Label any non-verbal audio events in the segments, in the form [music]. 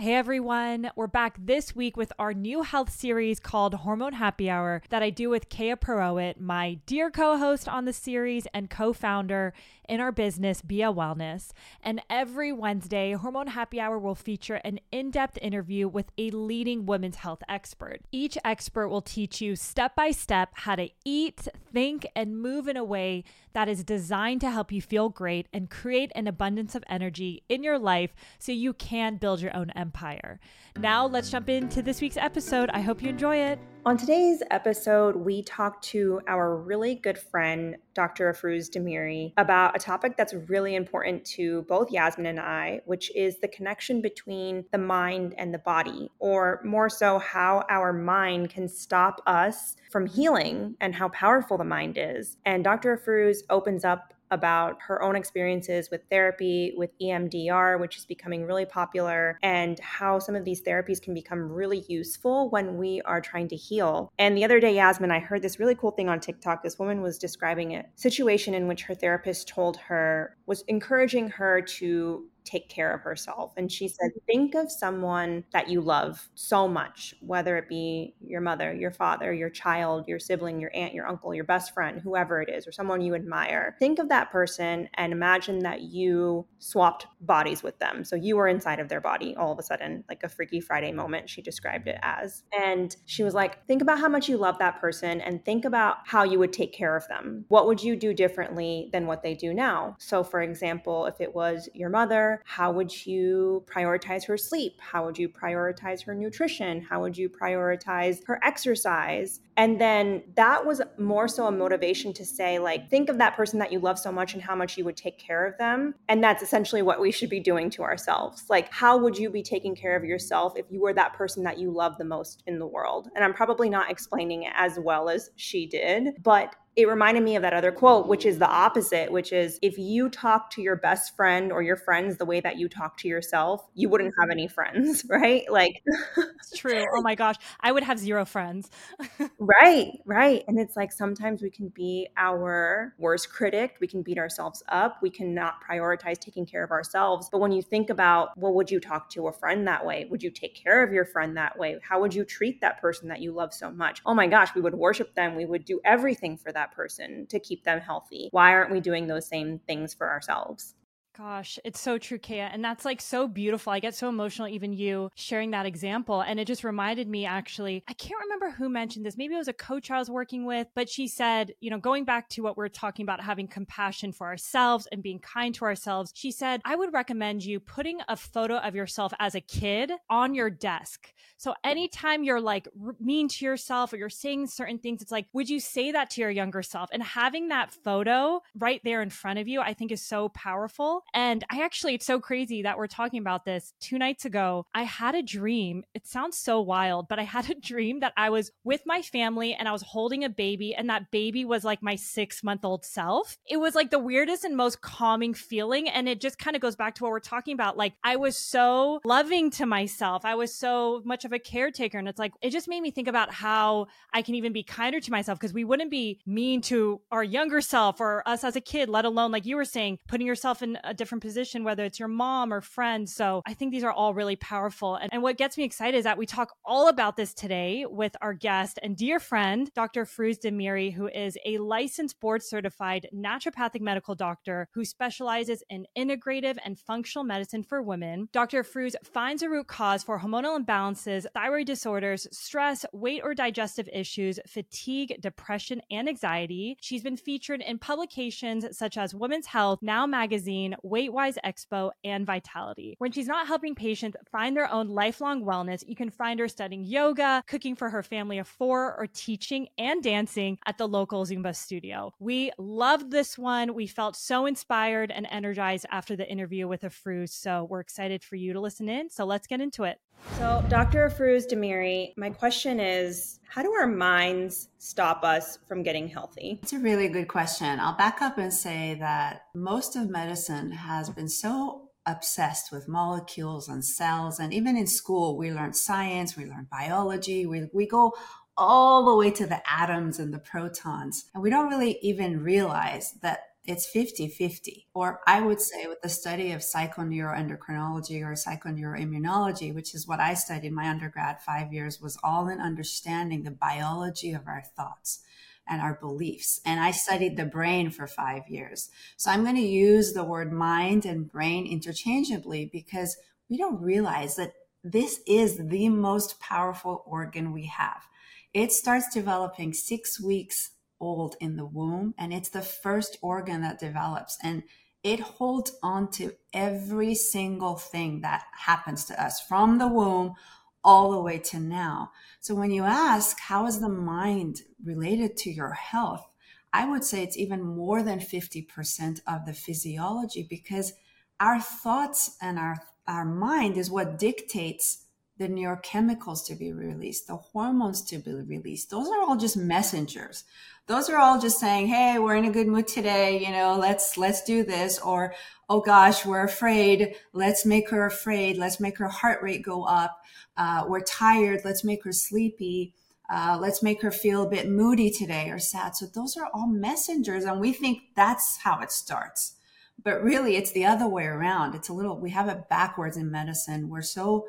Hey everyone, we're back this week with our new health series called Hormone Happy Hour that I do with Kaya Perowit, my dear co host on the series and co founder in our business, Beeya Wellness. And every Wednesday, Hormone Happy Hour will feature an in depth interview with a leading women's health expert. Each expert will teach you step by step how to eat, think, and move in a way that is designed to help you feel great and create an abundance of energy in your life so you can build your own empire. Now, let's jump into this week's episode. I hope you enjoy it. On today's episode, we talked to our really good friend, Dr. Afrouz Demeri, about a topic that's really important to both Yasmin and I, which is the connection between the mind and the body, or more so, how our mind can stop us from healing and how powerful the mind is. And Dr. Afrouz opens up about her own experiences with therapy, with EMDR, which is becoming really popular, and how some of these therapies can become really useful when we are trying to heal. And the other day, Yasmin, I heard this really cool thing on TikTok. This woman was describing a situation in which her therapist told her, was encouraging her to take care of herself. And she said, mm-hmm. Think of someone that you love so much, whether it be your mother, your father, your child, your sibling, your aunt, your uncle, your best friend, whoever it is, or someone you admire. Think of that person and imagine that you swapped bodies with them. So you were inside of their body all of a sudden, like a Freaky Friday moment, she described it as. And she was like, Think about how much you love that person and think about how you would take care of them. What would you do differently than what they do now? So, for example, if it was your mother, how would you prioritize her sleep? How would you prioritize her nutrition? How would you prioritize her exercise? And then that was more so a motivation to say, like, think of that person that you love so much and how much you would take care of them. And that's essentially what we should be doing to ourselves. Like, how would you be taking care of yourself if you were that person that you love the most in the world? And I'm probably not explaining it as well as she did, but it reminded me of that other quote, which is the opposite, which is if you talk to your best friend or your friends the way that you talk to yourself, you wouldn't have any friends, [laughs] right? Like, it's true. Oh my gosh. I would have zero friends. [laughs] right, right. And it's like sometimes we can be our worst critic. We can beat ourselves up. We cannot prioritize taking care of ourselves. But when you think about, well, would you talk to a friend that way? Would you take care of your friend that way? How would you treat that person that you love so much? Oh my gosh, we would worship them. We would do everything for that person to keep them healthy. Why aren't we doing those same things for ourselves? Gosh, it's so true, Kea. And that's like so beautiful. I get so emotional, even you sharing that example. And it just reminded me actually, I can't remember who mentioned this. Maybe it was a coach I was working with, but she said, you know, going back to what we're talking about, having compassion for ourselves and being kind to ourselves, she said, I would recommend you putting a photo of yourself as a kid on your desk. So anytime you're like mean to yourself or you're saying certain things, it's like, would you say that to your younger self? And having that photo right there in front of you, I think is so powerful. And I actually, it's so crazy that we're talking about this. Two nights ago, I had a dream. It sounds so wild, but I had a [laughs] dream that I was with my family and I was holding a baby, and that baby was like my six month old self. It was like the weirdest and most calming feeling. And it just kind of goes back to what we're talking about. Like, I was so loving to myself. I was so much of a caretaker. And it's like, it just made me think about how I can even be kinder to myself because we wouldn't be mean to our younger self or us as a kid, let alone, like you were saying, putting yourself in a different position, whether it's your mom or friend. So I think these are all really powerful. And, and what gets me excited is that we talk all about this today with our guest and dear friend, Dr. Afrouz Demeri, who is a licensed board certified naturopathic medical doctor who specializes in integrative and functional medicine for women. Dr. Afrouz finds a root cause for hormonal imbalances, thyroid disorders, stress, weight or digestive issues, fatigue, depression, and anxiety. She's been featured in publications such as Women's Health, Now Magazine, Weightwise Expo, and Vitality. When she's not helping patients find their own lifelong wellness, you can find her studying yoga, cooking for her family of four, or teaching and dancing at the local Zumba studio. We loved this one. We felt so inspired and energized after the interview with Afrouz. So we're excited for you to listen in. So let's get into it. So, Dr. Afrouz Demeri, my question is how do our minds stop us from getting healthy? It's a really good question. I'll back up and say that most of medicine has been so obsessed with molecules and cells. And even in school, we learn science, we learn biology, we, we go all the way to the atoms and the protons. And we don't really even realize that it's 50 50. Or I would say, with the study of psychoneuroendocrinology or psychoneuroimmunology, which is what I studied my undergrad five years, was all in understanding the biology of our thoughts and our beliefs. And I studied the brain for five years. So I'm going to use the word mind and brain interchangeably because we don't realize that this is the most powerful organ we have. It starts developing six weeks old in the womb and it's the first organ that develops and it holds on to every single thing that happens to us from the womb all the way to now. So when you ask, how is the mind related to your health? I would say it's even more than 50% of the physiology because our thoughts and our, our mind is what dictates the neurochemicals to be released, the hormones to be released. Those are all just messengers those are all just saying, Hey, we're in a good mood today. You know, let's, let's do this. Or, Oh gosh, we're afraid. Let's make her afraid. Let's make her heart rate go up. Uh, we're tired. Let's make her sleepy. Uh, let's make her feel a bit moody today or sad. So those are all messengers. And we think that's how it starts. But really, it's the other way around. It's a little, we have it backwards in medicine. We're so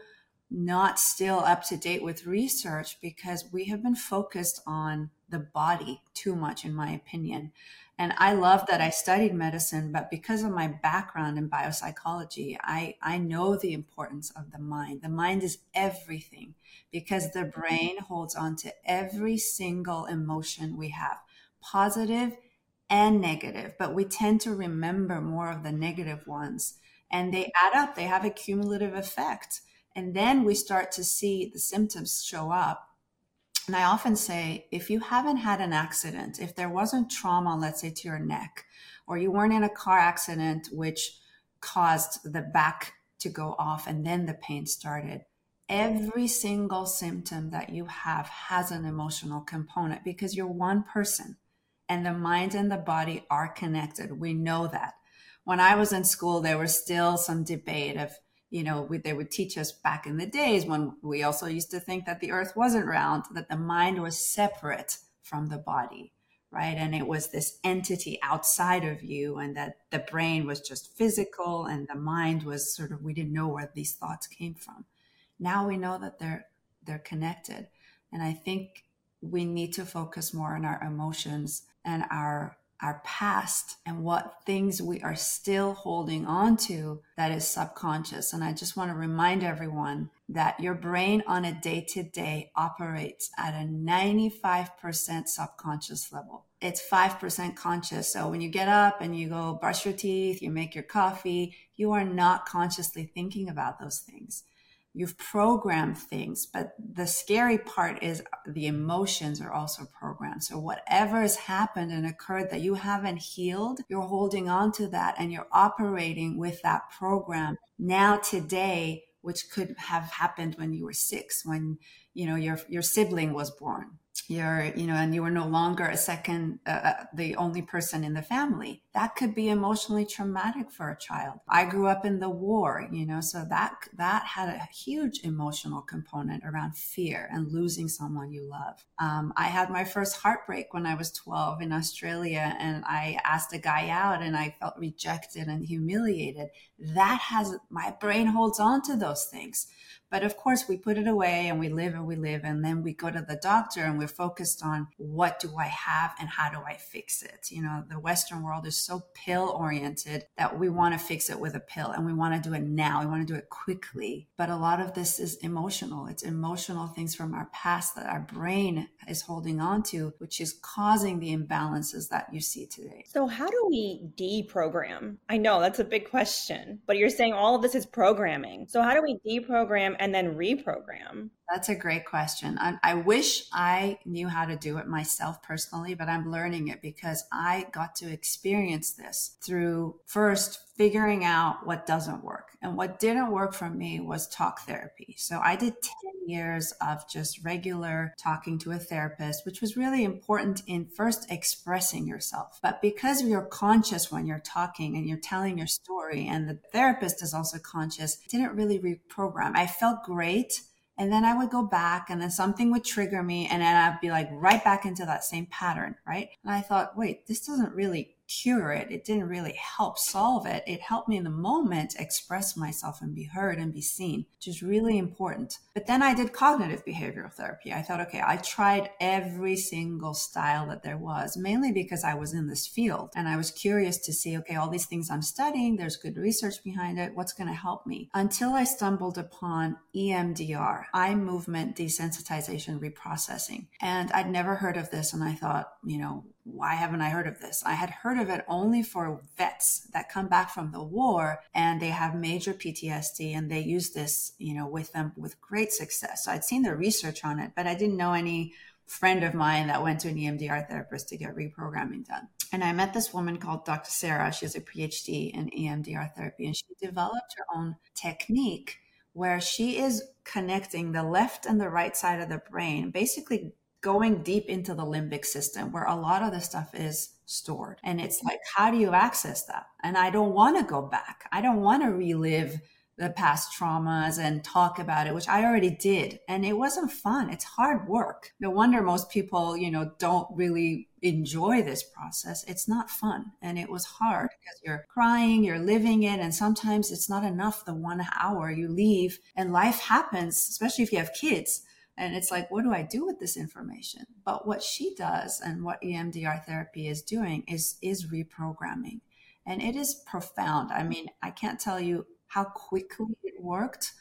not still up to date with research because we have been focused on the body too much, in my opinion. And I love that I studied medicine, but because of my background in biopsychology, I, I know the importance of the mind. The mind is everything because the brain holds on to every single emotion we have, positive and negative, but we tend to remember more of the negative ones and they add up, they have a cumulative effect. And then we start to see the symptoms show up and I often say, if you haven't had an accident, if there wasn't trauma, let's say to your neck, or you weren't in a car accident, which caused the back to go off and then the pain started, every single symptom that you have has an emotional component because you're one person and the mind and the body are connected. We know that. When I was in school, there was still some debate of, you know, we, they would teach us back in the days when we also used to think that the earth wasn't round, that the mind was separate from the body, right? And it was this entity outside of you, and that the brain was just physical and the mind was sort of, we didn't know where these thoughts came from. Now we know that they're, they're connected. And I think we need to focus more on our emotions and our our past and what things we are still holding on to that is subconscious. And I just want to remind everyone that your brain on a day to day operates at a 95% subconscious level. It's 5% conscious. So when you get up and you go brush your teeth, you make your coffee, you are not consciously thinking about those things you've programmed things but the scary part is the emotions are also programmed. So whatever has happened and occurred that you haven't healed you're holding on to that and you're operating with that program now today which could have happened when you were 6 when you know your your sibling was born. You're you know and you were no longer a second uh, uh, the only person in the family that could be emotionally traumatic for a child i grew up in the war you know so that that had a huge emotional component around fear and losing someone you love um, i had my first heartbreak when i was 12 in australia and i asked a guy out and i felt rejected and humiliated that has my brain holds on to those things but of course, we put it away and we live and we live. And then we go to the doctor and we're focused on what do I have and how do I fix it? You know, the Western world is so pill oriented that we want to fix it with a pill and we want to do it now. We want to do it quickly. But a lot of this is emotional. It's emotional things from our past that our brain is holding on to, which is causing the imbalances that you see today. So, how do we deprogram? I know that's a big question, but you're saying all of this is programming. So, how do we deprogram and then reprogram? That's a great question. I, I, wish I knew how to do it myself personally, but I'm learning it because I got to experience this through first figuring out what doesn't work. And what didn't work for me was talk therapy. So I did 10 years of just regular talking to a therapist, which was really important in first expressing yourself. But because you're conscious when you're talking and you're telling your story, and the therapist is also conscious, didn't really reprogram. I felt great and then I would go back and then something would trigger me and then I'd be like right back into that same pattern, right? And I thought, wait, this doesn't really cure it. It didn't really help solve it. It helped me in the moment express myself and be heard and be seen, which is really important. But then I did cognitive behavioral therapy. I thought, okay, I tried every single style that there was, mainly because I was in this field and I was curious to see, okay, all these things I'm studying, there's good research behind it. What's going to help me? Until I stumbled upon EMDR, eye movement desensitization reprocessing. And I'd never heard of this. And I thought, you know, why haven't I heard of this? I had heard of it only for vets that come back from the war and they have major PTSD and they use this, you know, with them with great success. So I'd seen the research on it, but I didn't know any friend of mine that went to an EMDR therapist to get reprogramming done. And I met this woman called Dr. Sarah. She has a PhD in EMDR therapy and she developed her own technique where she is connecting the left and the right side of the brain, basically going deep into the limbic system where a lot of the stuff is stored. And it's like, how do you access that? And I don't want to go back. I don't want to relive the past traumas and talk about it, which I already did. And it wasn't fun. It's hard work. No wonder most people, you know, don't really enjoy this process. It's not fun. And it was hard because you're crying, you're living it. And sometimes it's not enough the one hour you leave and life happens, especially if you have kids and it's like, what do I do with this information? But what she does and what EMDR therapy is doing is is reprogramming. And it is profound. I mean, I can't tell you how quickly it worked.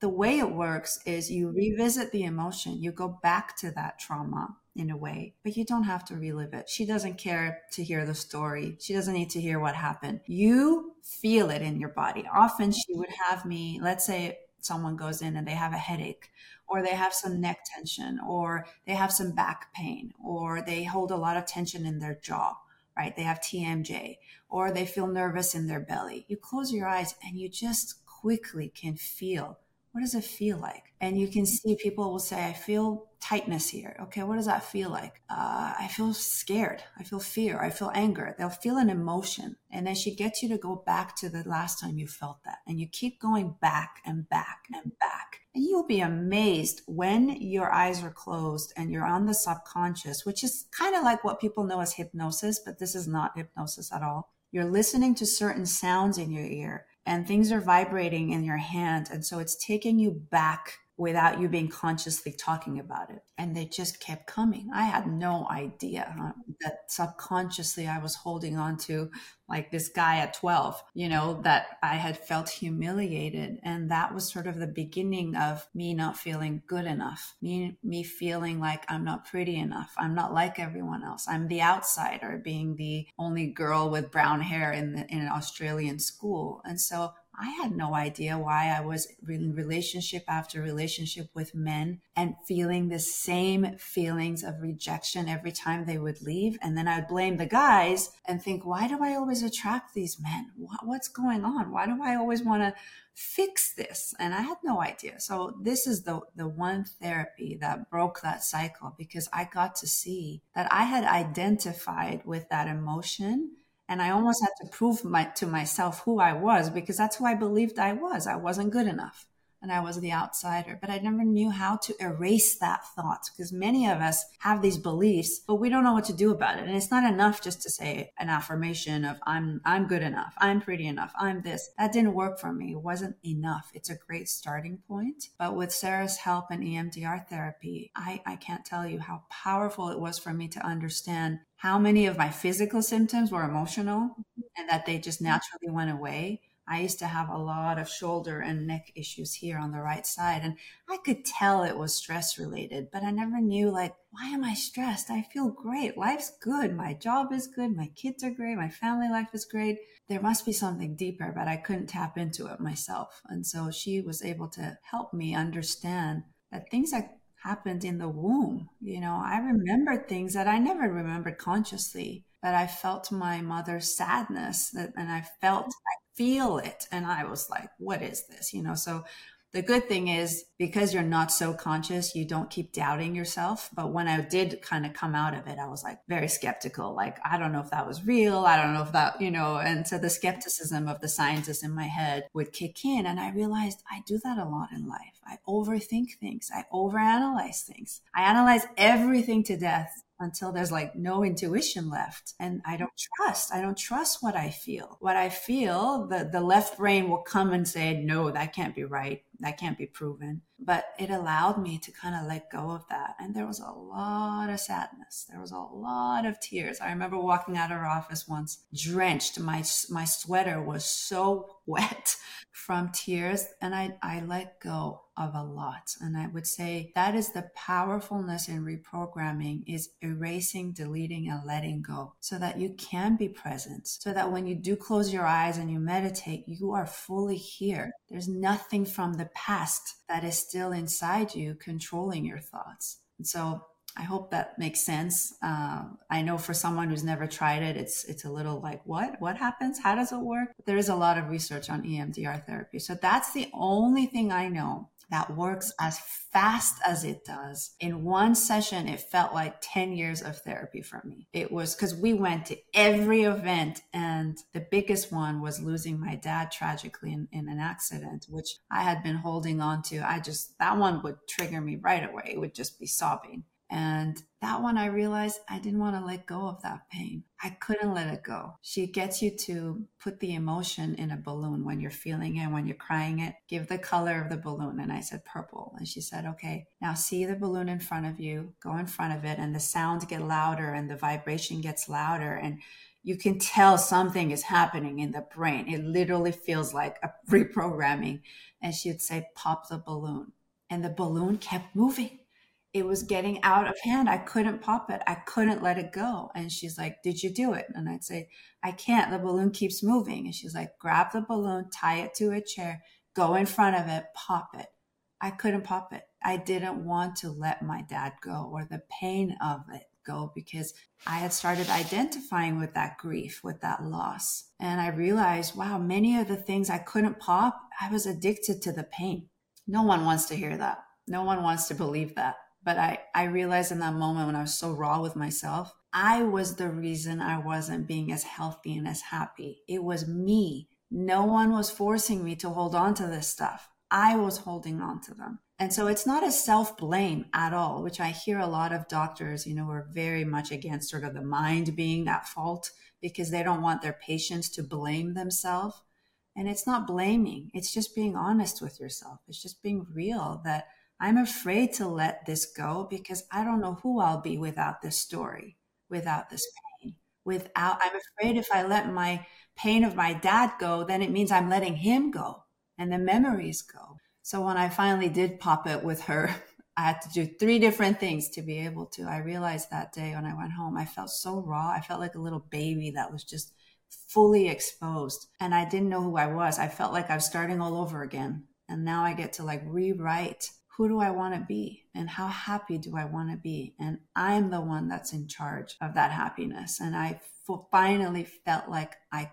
The way it works is you revisit the emotion, you go back to that trauma in a way, but you don't have to relive it. She doesn't care to hear the story. She doesn't need to hear what happened. You feel it in your body. Often she would have me, let's say someone goes in and they have a headache or they have some neck tension, or they have some back pain, or they hold a lot of tension in their jaw, right? They have TMJ, or they feel nervous in their belly. You close your eyes and you just quickly can feel what does it feel like? And you can mm-hmm. see people will say, I feel tightness here. Okay, what does that feel like? Uh, I feel scared. I feel fear. I feel anger. They'll feel an emotion. And then she gets you to go back to the last time you felt that. And you keep going back and back and back. And you'll be amazed when your eyes are closed and you're on the subconscious, which is kind of like what people know as hypnosis, but this is not hypnosis at all. You're listening to certain sounds in your ear and things are vibrating in your hand. And so it's taking you back without you being consciously talking about it. And they just kept coming. I had no idea huh, that subconsciously I was holding on to like this guy at 12, you know, that I had felt humiliated. And that was sort of the beginning of me not feeling good enough, me, me feeling like I'm not pretty enough. I'm not like everyone else. I'm the outsider, being the only girl with brown hair in, the, in an Australian school. And so I had no idea why I was in relationship after relationship with men and feeling the same feelings of rejection every time they would leave. And then I would blame the guys and think, why do I always attract these men? What's going on? Why do I always want to fix this? And I had no idea. So this is the, the one therapy that broke that cycle because I got to see that I had identified with that emotion and I almost had to prove my, to myself who I was because that's who I believed I was. I wasn't good enough and I was the outsider, but I never knew how to erase that thought because many of us have these beliefs, but we don't know what to do about it. And it's not enough just to say an affirmation of I'm, I'm good enough. I'm pretty enough. I'm this. That didn't work for me. It wasn't enough. It's a great starting point. But with Sarah's help and EMDR therapy, I, I can't tell you how powerful it was for me to understand how many of my physical symptoms were emotional and that they just naturally went away. I used to have a lot of shoulder and neck issues here on the right side, and I could tell it was stress related, but I never knew, like, why am I stressed? I feel great. Life's good. My job is good. My kids are great. My family life is great. There must be something deeper, but I couldn't tap into it myself. And so she was able to help me understand that things that happened in the womb. You know, I remembered things that I never remembered consciously, but I felt my mother's sadness that, and I felt, mm. I feel it. And I was like, what is this? You know, so the good thing is because you're not so conscious, you don't keep doubting yourself. But when I did kind of come out of it, I was like very skeptical. Like, I don't know if that was real. I don't know if that, you know, and so the skepticism of the scientist in my head would kick in. And I realized I do that a lot in life. I overthink things. I overanalyze things. I analyze everything to death until there's like no intuition left and i don't trust. I don't trust what i feel. What i feel the the left brain will come and say no that can't be right. That can't be proven. But it allowed me to kind of let go of that and there was a lot of sadness. There was a lot of tears. I remember walking out of her office once drenched. My my sweater was so [laughs] wet from tears and I, I let go of a lot. And I would say that is the powerfulness in reprogramming is erasing, deleting, and letting go so that you can be present. So that when you do close your eyes and you meditate, you are fully here. There's nothing from the past that is still inside you controlling your thoughts. And so I hope that makes sense. Uh, I know for someone who's never tried it, it's it's a little like what what happens? How does it work? There is a lot of research on EMDR therapy, so that's the only thing I know that works as fast as it does. In one session, it felt like 10 years of therapy for me. It was because we went to every event, and the biggest one was losing my dad tragically in, in an accident, which I had been holding on to. I just, that one would trigger me right away. It would just be sobbing. And that one, I realized I didn't want to let go of that pain. I couldn't let it go. She gets you to put the emotion in a balloon when you're feeling it, when you're crying it. Give the color of the balloon. And I said purple. And she said, okay, now see the balloon in front of you, go in front of it, and the sound get louder and the vibration gets louder. And you can tell something is happening in the brain. It literally feels like a [laughs] reprogramming. And she would say, pop the balloon. And the balloon kept moving it was getting out of hand. I couldn't pop it. I couldn't let it go. And she's like, Did you do it? And I'd say, I can't. The balloon keeps moving. And she's like, Grab the balloon, tie it to a chair, go in front of it, pop it. I couldn't pop it. I didn't want to let my dad go or the pain of it go because I had started identifying with that grief, with that loss. And I realized, wow, many of the things I couldn't pop, I was addicted to the pain. No one wants to hear that. No one wants to believe that but I, I realized in that moment when I was so raw with myself, I was the reason I wasn't being as healthy and as happy. It was me. No one was forcing me to hold on to this stuff. I was holding on to them. And so it's not a self blame at all, which I hear a lot of doctors, you know, are very much against sort of the mind being at fault because they don't want their patients to blame themselves. And it's not blaming, it's just being honest with yourself. It's just being real that I'm afraid to let this go because I don't know who I'll be without this story, without this pain. Without, I'm afraid if I let my pain of my dad go, then it means I'm letting him go and the memories go. So when I finally did pop it with her, [laughs] I had to do three different things to be able to. I realized that day when I went home, I felt so raw. I felt like a little baby that was just fully exposed and I didn't know who I was. I felt like I was starting all over again. And now I get to like rewrite who do I want to be and how happy do I want to be? And I'm the one that's in charge of that happiness. And I finally felt like I,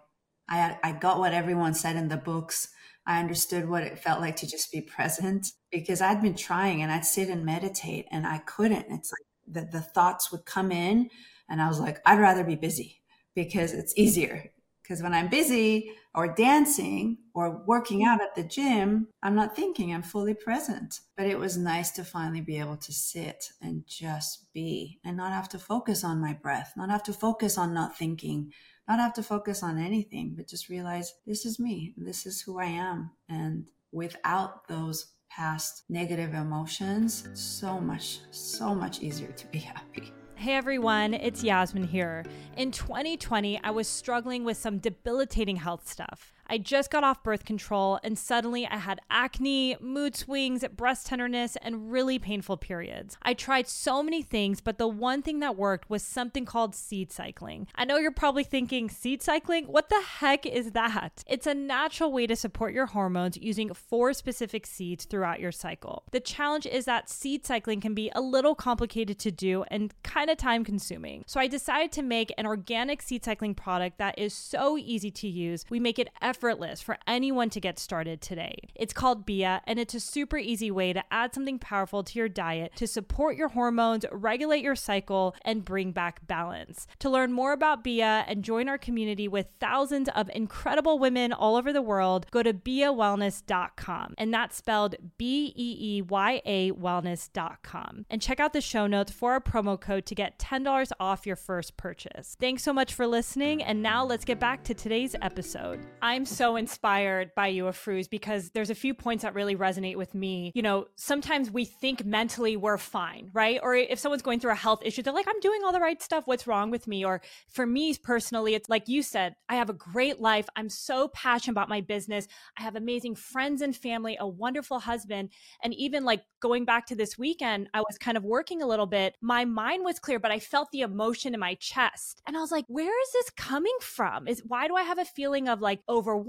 I, I got what everyone said in the books. I understood what it felt like to just be present because I'd been trying and I'd sit and meditate and I couldn't. It's like the, the thoughts would come in and I was like, I'd rather be busy because it's easier. Because when I'm busy, or dancing or working out at the gym, I'm not thinking, I'm fully present. But it was nice to finally be able to sit and just be and not have to focus on my breath, not have to focus on not thinking, not have to focus on anything, but just realize this is me, this is who I am. And without those past negative emotions, so much, so much easier to be [laughs] happy. Hey everyone, it's Yasmin here. In 2020, I was struggling with some debilitating health stuff. I just got off birth control and suddenly I had acne, mood swings, breast tenderness, and really painful periods. I tried so many things, but the one thing that worked was something called seed cycling. I know you're probably thinking, seed cycling? What the heck is that? It's a natural way to support your hormones using four specific seeds throughout your cycle. The challenge is that seed cycling can be a little complicated to do and kind of time consuming. So I decided to make an organic seed cycling product that is so easy to use. We make it effortlessly effortless for anyone to get started today. It's called Beeya, and it's a super easy way to add something powerful to your diet to support your hormones, regulate your cycle, and bring back balance. To learn more about Beeya and join our community with thousands of incredible women all over the world, go to BeeyaWellness.com. And that's spelled B E E Y A wellness.com. And check out the show notes for our promo code to get $10 off your first purchase. Thanks so much for listening. And now let's get back to today's episode. I'm so inspired by you, Afrouz, because there's a few points that really resonate with me. You know, sometimes we think mentally we're fine, right? Or if someone's going through a health issue, they're like, I'm doing all the right stuff. What's wrong with me? Or for me personally, it's like you said, I have a great life. I'm so passionate about my business. I have amazing friends and family, a wonderful husband. And even like going back to this weekend, I was kind of working a little bit. My mind was clear, but I felt the emotion in my chest. And I was like, where is this coming from? Is why do I have a feeling of like overwhelm,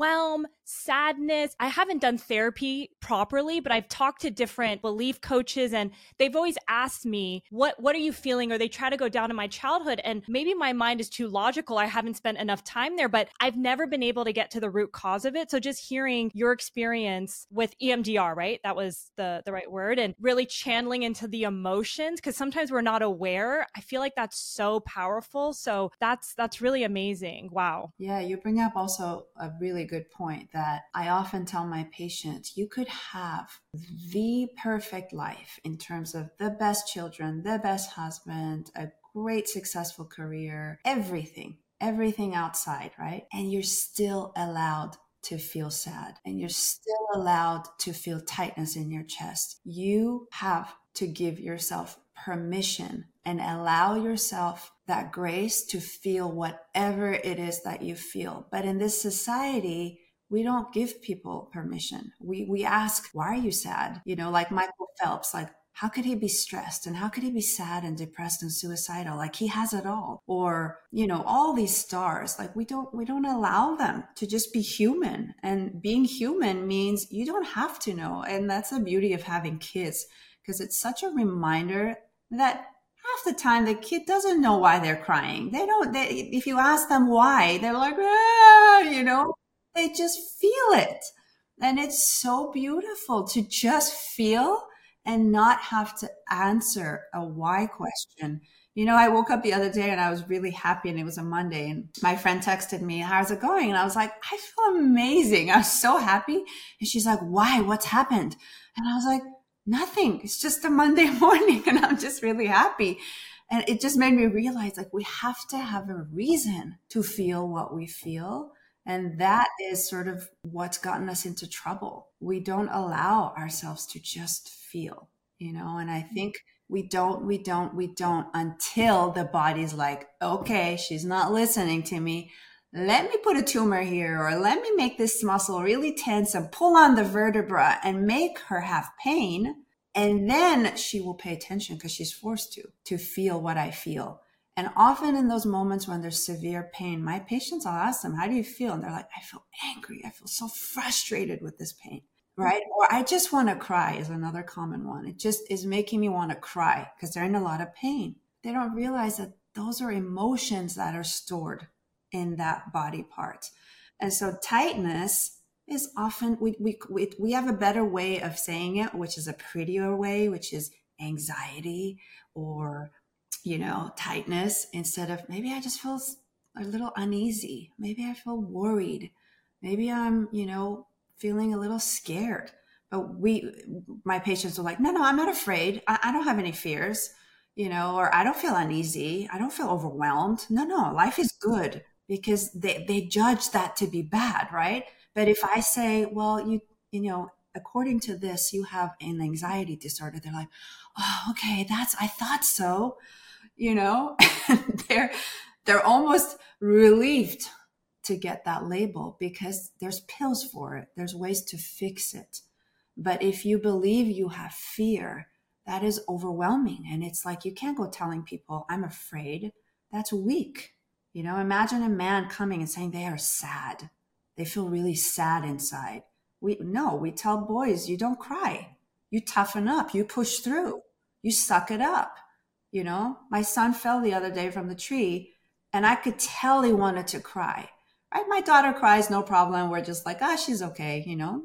sadness? I haven't done therapy properly, but I've talked to different belief coaches and they've always asked me, what what are you feeling? Or they try to go down to my childhood. And maybe my mind is too logical. I haven't spent enough time there, but I've never been able to get to the root cause of it. So just hearing your experience with EMDR, right? That was the the right word and really channeling into the emotions because sometimes we're not aware. I feel like that's so powerful. So that's that's really amazing. Wow. Yeah, you bring up also a really good point that I often tell my patients, you could have the perfect life in terms of the best children, the best husband, a great successful career, everything, everything outside, right? And you're still allowed to feel sad and you're still allowed to feel tightness in your chest. You have to give yourself permission and allow yourself that grace to feel whatever it is that you feel. But in this society, we don't give people permission. We we ask, "Why are you sad?" You know, like Michael Phelps, like how could he be stressed and how could he be sad and depressed and suicidal like he has it all or you know all these stars like we don't we don't allow them to just be human and being human means you don't have to know and that's the beauty of having kids because it's such a reminder that half the time the kid doesn't know why they're crying they don't they, if you ask them why they're like ah, you know they just feel it and it's so beautiful to just feel and not have to answer a why question. You know, I woke up the other day and I was really happy and it was a Monday and my friend texted me, how's it going? And I was like, I feel amazing. I'm so happy. And she's like, why? What's happened? And I was like, nothing. It's just a Monday [laughs] morning and I'm just really happy. And it just made me realize like we have to have a reason to feel what we feel and that is sort of what's gotten us into trouble. We don't allow ourselves to just feel, you know, and I mm-hmm. think we don't, we don't, we don't until the body's like, okay, she's not listening to me. Let me put a tumor here, or let me make this muscle really tense and pull on the vertebra and make her have pain. And then she will pay attention because she's forced to, to feel what I feel. And often in those moments when there's severe pain, my patients, I'll ask them, How do you feel? And they're like, I feel angry. I feel so frustrated with this pain. Right. Or I just want to cry is another common one. It just is making me want to cry because they're in a lot of pain. They don't realize that those are emotions that are stored in that body part. And so tightness is often, we, we, we, have a better way of saying it, which is a prettier way, which is anxiety or you know, tightness instead of maybe I just feel a little uneasy. Maybe I feel worried. Maybe I'm, you know, feeling a little scared. But we, my patients are like, no, no, I'm not afraid. I, I don't have any fears, you know, or I don't feel uneasy. I don't feel overwhelmed. No, no, life is good because they, they judge that to be bad, right? But if I say, well, you, you know, according to this, you have an anxiety disorder, they're like, oh, okay, that's, I thought so you know? [laughs] They're they're almost relieved to get that label because there's pills for it there's ways to fix it. But if you believe you have fear that is overwhelming and it's like you can't go telling people i'm afraid. That's weak you know imagine a man coming and saying they are sad they feel really sad inside we no we tell boys you don't cry you toughen up you push through you suck it up you know, my son fell the other day from the tree and I could tell he wanted to cry, Right? My daughter cries, no problem. We're just like, ah, she's okay, you know?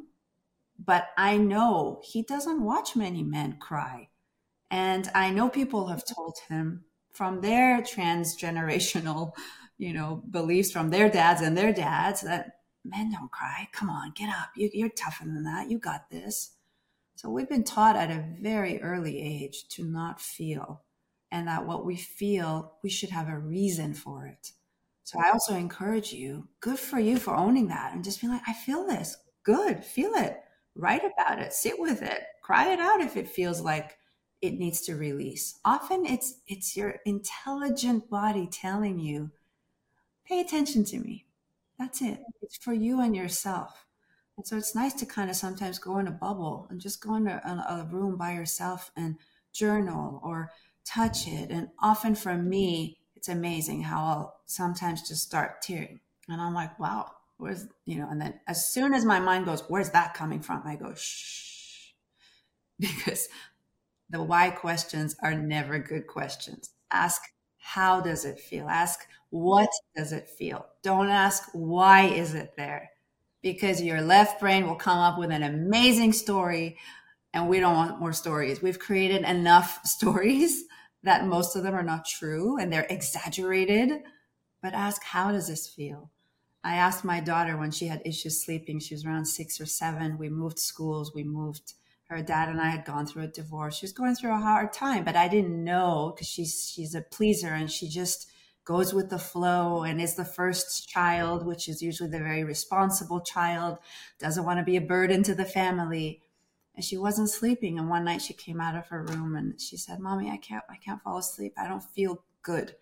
But I know he doesn't watch many men cry. And I know people have told him from their transgenerational, you know, beliefs from their dads and their dads that men don't cry. Come on, get up. You, you're tougher than that. You got this. So we've been taught at a very early age to not feel, and that what we feel, we should have a reason for it. So I also encourage you, good for you for owning that and just being like, I feel this. Good, feel it. Write about it, sit with it, cry it out if it feels like it needs to release. Often it's it's your intelligent body telling you, pay attention to me. That's it. It's for you and yourself. And so it's nice to kind of sometimes go in a bubble and just go in a, a room by yourself and journal or touch it. And often for me, it's amazing how I'll sometimes just start tearing. And I'm like, wow, where's, you know, and then as soon as my mind goes, where's that coming from? I go, shh. [laughs] Because the why questions are never good questions. Ask, how does it feel? Ask, what does it feel? Don't ask, why is it there? Because your left brain will come up with an amazing story, and we don't want more stories. We've created enough [laughs] stories that most of them are not true and they're exaggerated. But ask, how does this feel? I asked my daughter when she had issues sleeping, she was around six or seven. We moved schools, we moved her dad and I had gone through a divorce. She was going through a hard time, but I didn't know because she's she's a pleaser and she just goes with the flow and is the first child, which is usually the very responsible child, doesn't want to be a burden to the family. And she wasn't sleeping. And one night she came out of her room and she said, Mommy, I can't I can't fall asleep. I don't feel good.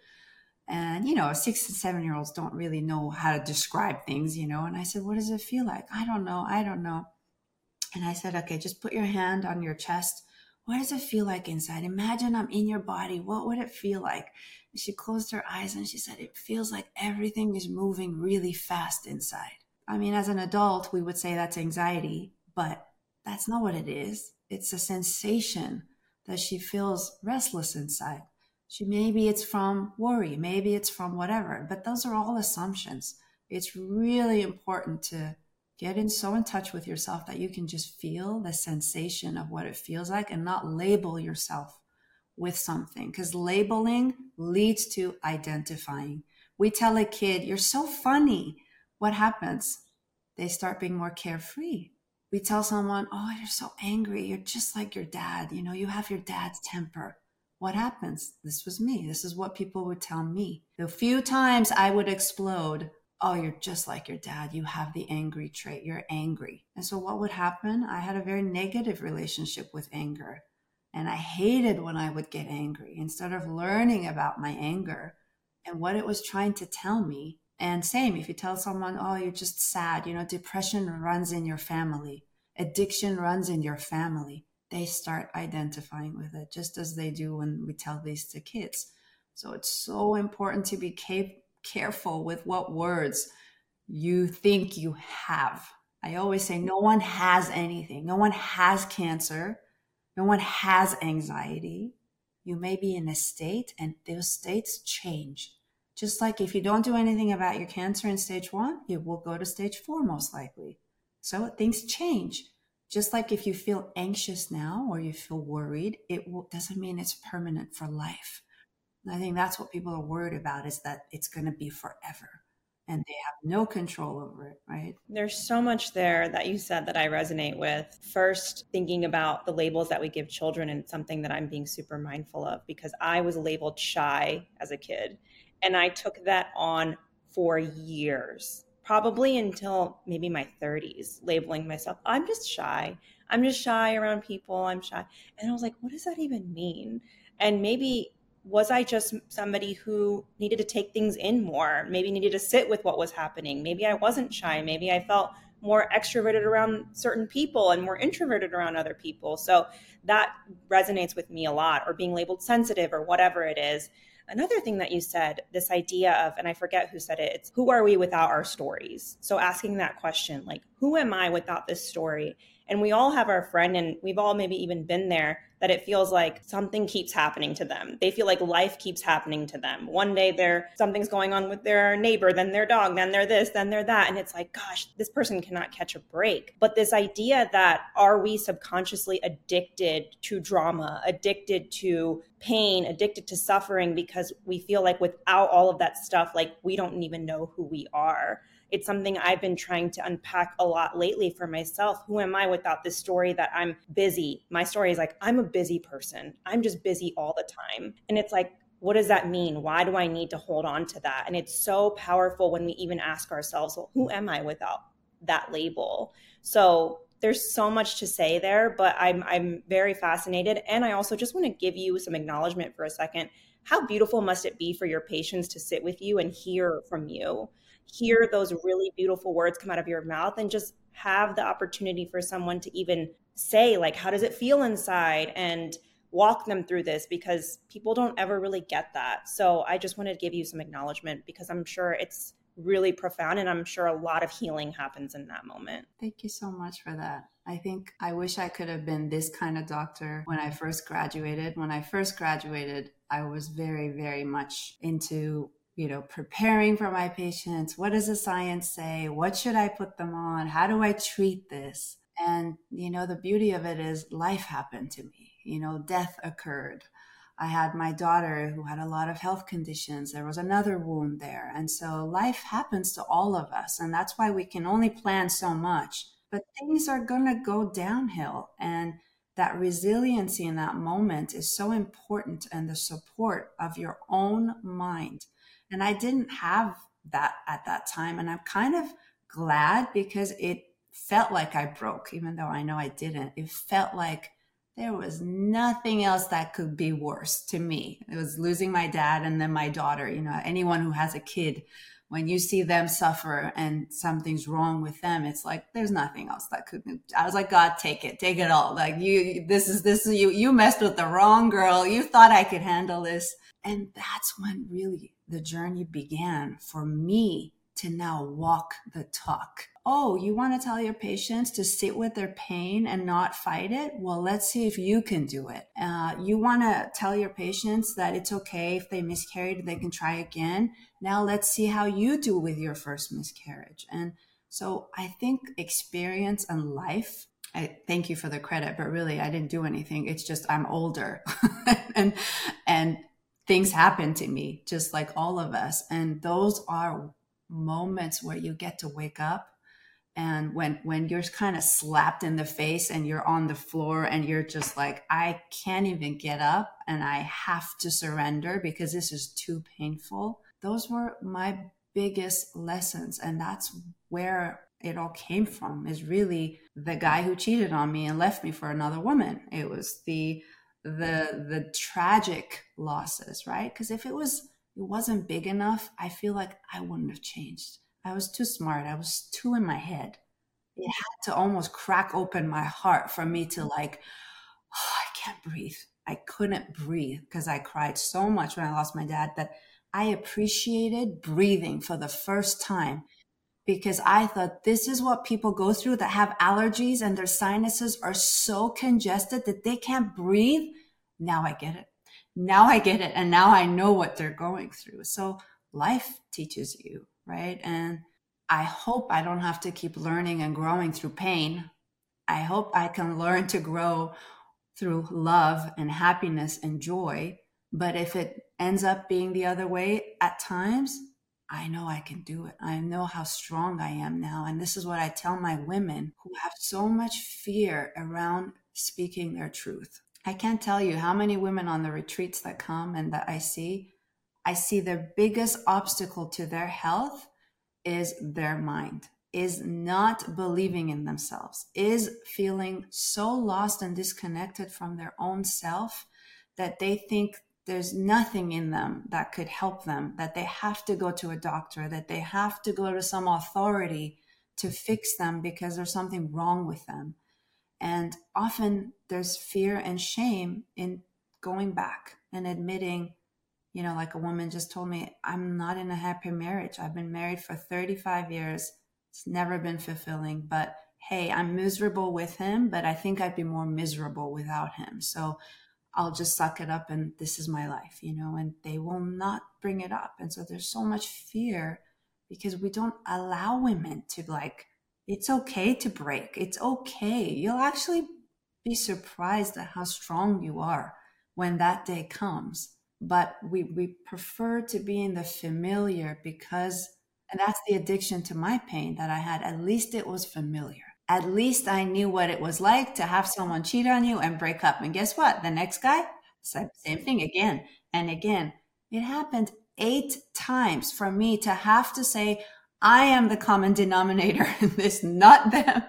And you know, six and seven year olds don't really know how to describe things, you know. And I said, What does it feel like? I don't know. I don't know. And I said, okay, just put your hand on your chest. What does it feel like inside? Imagine I'm in your body. What would it feel like? And she closed her eyes and she said, it feels like everything is moving really fast inside. I mean, as an adult, we would say that's anxiety, but that's not what it is. It's a sensation that she feels restless inside. She maybe it's from worry, maybe it's from whatever, but those are all assumptions. It's really important to get in so in touch with yourself that you can just feel the sensation of what it feels like and not label yourself with something because labeling leads to identifying. We tell a kid you're so funny. What happens? They start being more carefree. We tell someone oh you're so angry. You're just like your dad. You know you have your dad's temper. What happens? This was me. This is what people would tell me. The few times i would explode oh, you're just like your dad. You have the angry trait. You're angry. And so what would happen? I had a very negative relationship with anger. And I hated when I would get angry instead of learning about my anger and what it was trying to tell me. And same, if you tell someone, oh, you're just sad, you know, depression runs in your family, addiction runs in your family, they start identifying with it just as they do when we tell these to kids. So it's so important to be capable careful with what words you think you have. I always say no one has anything. No one has cancer. No one has anxiety. You may be in a state and those states change. Just like if you don't do anything about your cancer in stage one, it will go to stage four most likely. So things change. Just like if you feel anxious now or you feel worried, it will, doesn't mean it's permanent for life. I think that's what people are worried about is that it's going to be forever and they have no control over it, right? There's so much there that you said that I resonate with. First, thinking about the labels that we give children and something that I'm being super mindful of because I was labeled shy as a kid and I took that on for years, probably until maybe my 30s, labeling myself, I'm just shy. I'm just shy around people. I'm shy. And I was like, what does that even mean? And maybe was I just somebody who needed to take things in more, maybe needed to sit with what was happening? Maybe I wasn't shy. Maybe I felt more extroverted around certain people and more introverted around other people. So that resonates with me a lot, or being labeled sensitive or whatever it is. Another thing that you said, this idea of, and I forget who said it, it's who are we without our stories? So asking that question, like, who am I without this story? And we all have our friend, and we've all maybe even been there that it feels like something keeps happening to them. They feel like life keeps happening to them. One day they're something's going on with their neighbor, then their dog, then they're this, then they're that. And it's like, gosh, this person cannot catch a break. But this idea that are we subconsciously addicted to drama, addicted to pain, addicted to suffering because we feel like without all of that stuff, like we don't even know who we are it's something I've been trying to unpack a lot lately for myself. Who am I without this story that I'm busy? My story is like, I'm a busy person. I'm just busy all the time. And it's like, what does that mean? Why do I need to hold on to that? And it's so powerful when we even ask ourselves, well, who am I without that label? So there's so much to say there, but I'm I'm very fascinated. And I also just want to give you some acknowledgement for a second. How beautiful must it be for your patients to sit with you and hear from you? hear those really beautiful words come out of your mouth and just have the opportunity for someone to even say like how does it feel inside and walk them through this because people don't ever really get that so i just wanted to give you some acknowledgement because i'm sure it's really profound and i'm sure a lot of healing happens in that moment thank you so much for that i think i wish i could have been this kind of doctor when i first graduated when i first graduated i was very very much into you know, preparing for my patients. What does the science say? What should I put them on? How do I treat this? And, you know, the beauty of it is life happened to me. You know, death occurred. I had my daughter who had a lot of health conditions. There was another wound there. And so life happens to all of us. And that's why we can only plan so much. But things are going to go downhill. And that resiliency in that moment is so important and the support of your own mind and I didn't have that at that time. And I'm kind of glad because it felt like I broke, even though I know I didn't. It felt like there was nothing else that could be worse to me. It was losing my dad and then my daughter. You know, anyone who has a kid, when you see them suffer and something's wrong with them, it's like there's nothing else that could. I was like, God, take it, take it all. Like you, this is this is you. You messed with the wrong girl. You thought I could handle this, and that's when really the journey began for me to now walk the talk. Oh, you want to tell your patients to sit with their pain and not fight it? Well, let's see if you can do it. Uh, you want to tell your patients that it's okay if they miscarried, they can try again. Now let's see how you do with your first miscarriage. And so I think experience and life I thank you for the credit, but really I didn't do anything. It's just I'm older [laughs] and and things happen to me, just like all of us. And those are moments where you get to wake up and when when you're kind of slapped in the face and you're on the floor and you're just like i can't even get up and i have to surrender because this is too painful those were my biggest lessons and that's where it all came from is really the guy who cheated on me and left me for another woman. It was the the the tragic losses right? Because if it was it wasn't big enough i feel like i wouldn't have changed i was too smart i was too in my head it had to almost crack open my heart for me to like oh, i can't breathe i couldn't breathe because i cried so much when i lost my dad that i appreciated breathing for the first time because I thought this is what people go through that have allergies and their sinuses are so congested that they can't breathe. Now I get it. Now I get it. And now I know what they're going through. So life teaches you, right? And I hope I don't have to keep learning and growing through pain. I hope I can learn to grow through love and happiness and joy. But if it ends up being the other way at times, I know I can do it. I know how strong I am now. And this is what I tell my women who have so much fear around speaking their truth. I can't tell you how many women on the retreats that come and that I see, I see their biggest obstacle to their health is their mind, is not believing in themselves, is feeling so lost and disconnected from their own self that they think there's nothing in them that could help them, that they have to go to a doctor, that they have to go to some authority to fix them because there's something wrong with them. And often there's fear and shame in going back and admitting, you know, like a woman just told me, I'm not in a happy marriage. I've been married for 35 years. It's never been fulfilling, but hey, I'm miserable with him, but I think I'd be more miserable without him. So I'll just suck it up and this is my life, you know, and they will not bring it up. And so there's so much fear because we don't allow women to like, it's okay to break. It's okay. You'll actually be surprised at how strong you are when that day comes. But we, we prefer to be in the familiar because, and that's the addiction to my pain that I had. At least it was familiar at least I knew what it was like to have someone cheat on you and break up. And guess what? The next guy, said same thing again and again. It happened eight times for me to have to say, I am the common denominator [laughs] in this, not them.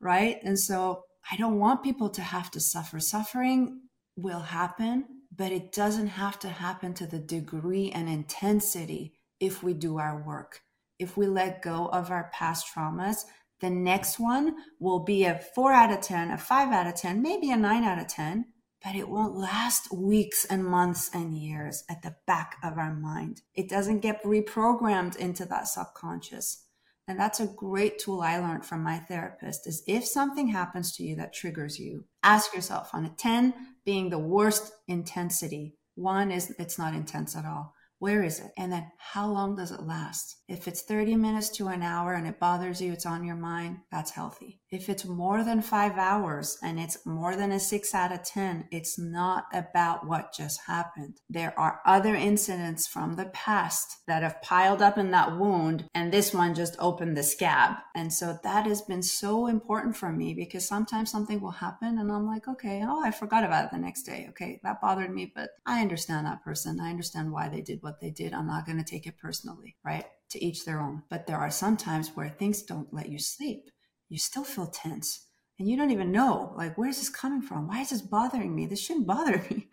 Right. And so I don't want people to have to suffer. Suffering will happen, but it doesn't have to happen to the degree and intensity if we do our work. If we let go of our past traumas the next one will be a four out of 10, a five out of 10, maybe a nine out of 10, but it won't last weeks and months and years at the back of our mind. It doesn't get reprogrammed into that subconscious. And that's a great tool I learned from my therapist is if something happens to you that triggers you, ask yourself on a 10 being the worst intensity. One is it's not intense at all. Where is it? And then how long does it last? If it's 30 minutes to an hour and it bothers you, it's on your mind, that's healthy. If it's more than five hours and it's more than a six out of 10, it's not about what just happened. There are other incidents from the past that have piled up in that wound, and this one just opened the scab. And so that has been so important for me because sometimes something will happen and I'm like, okay, oh, I forgot about it the next day. Okay, that bothered me, but I understand that person. I understand why they did what they did. I'm not going to take it personally, right? To each their own. But there are some times where things don't let you sleep you still feel tense and you don't even know like where's this coming from? Why is this bothering me? This shouldn't [laughs] bother me.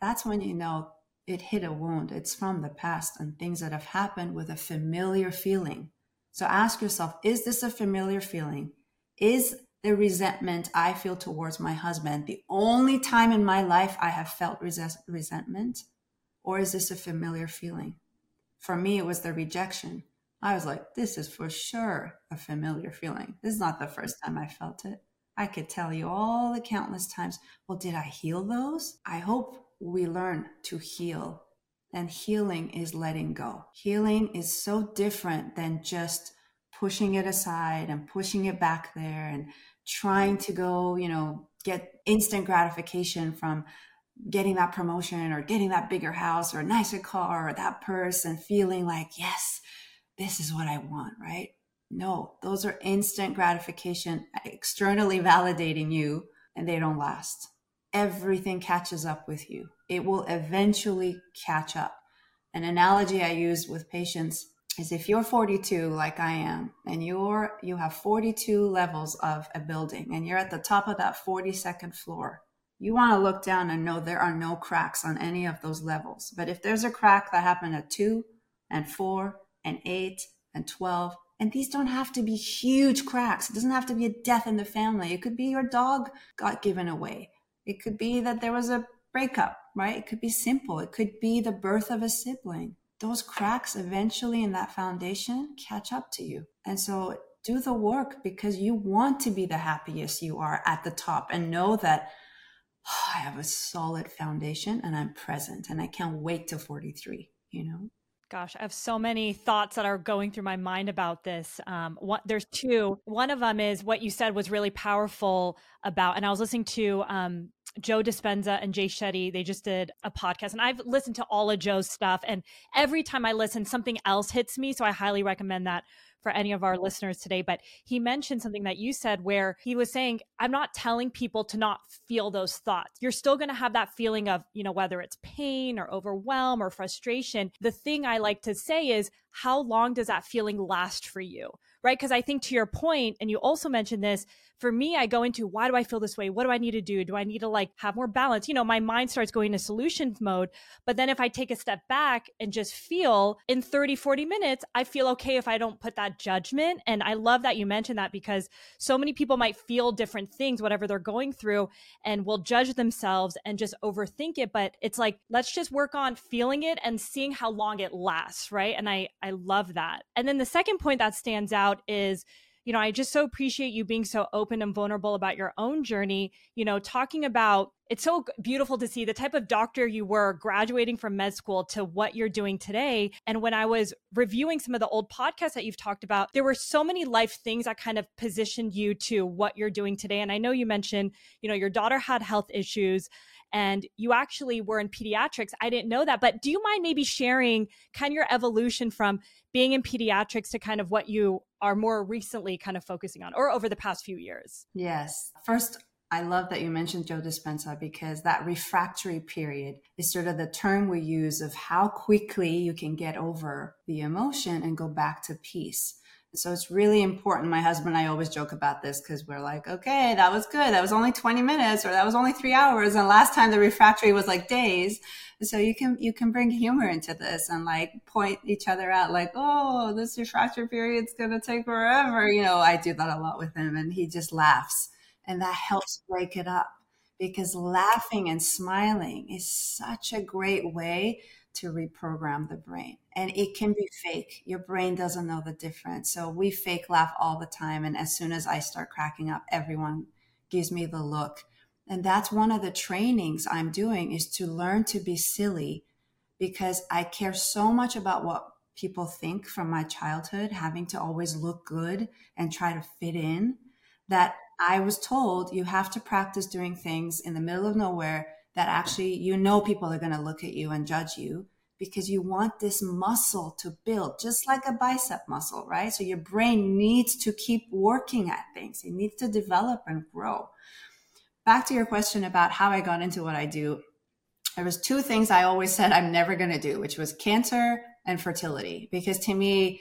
That's when you know it hit a wound. It's from the past and things that have happened with a familiar feeling. So ask yourself is this a familiar feeling? Is the resentment i feel towards my husband the only time in my life i have felt res- resentment? Or is this a familiar feeling? For me it was the rejection I was like, this is for sure a familiar feeling. This is not the first time I felt it. I could tell you all the countless times. Well, did I heal those? I hope we learn to heal. And healing is letting go. Healing is so different than just pushing it aside and pushing it back there and trying to go, you know, get instant gratification from getting that promotion or getting that bigger house or a nicer car or that purse and feeling like, yes, this is what I want, right? No, those are instant gratification, externally validating you, and they don't last. Everything catches up with you. It will eventually catch up. An analogy I use with patients is if you're 42 like I am and you're you have 42 levels of a building and you're at the top of that 42nd floor you want to look down and know there are no cracks on any of those levels but if there's a crack that happened at 2 and 4 and 8 and 12. And these don't have to be huge cracks. It doesn't have to be a death in the family. It could be your dog got given away. It could be that there was a breakup, right? It could be simple. It could be the birth of a sibling. Those cracks eventually in that foundation catch up to you. And so do the work because you want to be the happiest you are at the top and know that oh, I have a solid foundation and I'm present and I can't wait to 43, you know? Gosh, I have so many thoughts that are going through my mind about this. Um, what, there's two. One of them is what you said was really powerful about, and I was listening to um, Joe Dispenza and Jay Shetty. They just did a podcast, and I've listened to all of Joe's stuff. And every time I listen, something else hits me. So I highly recommend that for any of our listeners today, but he mentioned something that you said where he was saying, I'm not telling people to not feel those thoughts. You're still going to have that feeling of, you know, whether it's pain or overwhelm or frustration. The thing I like to say is, how long does that feeling last for you? Right. Because I think to your point, and you also mentioned this, for me, I go into why do I feel this way? What do I need to do? Do I need to like have more balance? You know, my mind starts going to solutions mode. But then if I take a step back and just feel in 30, 40 minutes, I feel okay if I don't put that judgment. And I love that you mentioned that because so many people might feel different things, whatever they're going through, and will judge themselves and just overthink it. But it's like, let's just work on feeling it and seeing how long it lasts. Right. And I, I love that. And then the second point that stands out is, you know, I just so appreciate you being so open and vulnerable about your own journey, you know, talking about it's so beautiful to see the type of doctor you were graduating from med school to what you're doing today. And when I was reviewing some of the old podcasts that you've talked about, there were so many life things that kind of positioned you to what you're doing today. And I know you mentioned, you know, your daughter had health issues and you actually were in pediatrics. I didn't know that, but do you mind maybe sharing kind of your evolution from being in pediatrics to kind of what you are more recently kind of focusing on or over the past few years? Yes. First, I love that you mentioned Joe Dispenza because that refractory period is sort of the term we use of how quickly you can get over the emotion and go back to peace. So it's really important. My husband and I always joke about this because we're like, okay, that was good. That was only 20 minutes or that was only three hours. And last time the refractory was like days. So you can, you can bring humor into this and like point each other out like, oh, this refractory period's going to take forever. You know, I do that a lot with him and he just laughs and that helps break it up because laughing and smiling is such a great way to reprogram the brain. And it can be fake. Your brain doesn't know the difference. So we fake laugh all the time. And as soon as I start cracking up, everyone gives me the look. And that's one of the trainings I'm doing is to learn to be silly because I care so much about what people think from my childhood, having to always look good and try to fit in, that I was told you have to practice doing things in the middle of nowhere that actually you know people are going to look at you and judge you because you want this muscle to build just like a bicep muscle right? So your brain needs to keep working at things. It needs to develop and grow. Back to your question about how i got into what i do there was two things i always said i'm never going to do which was cancer and fertility because to me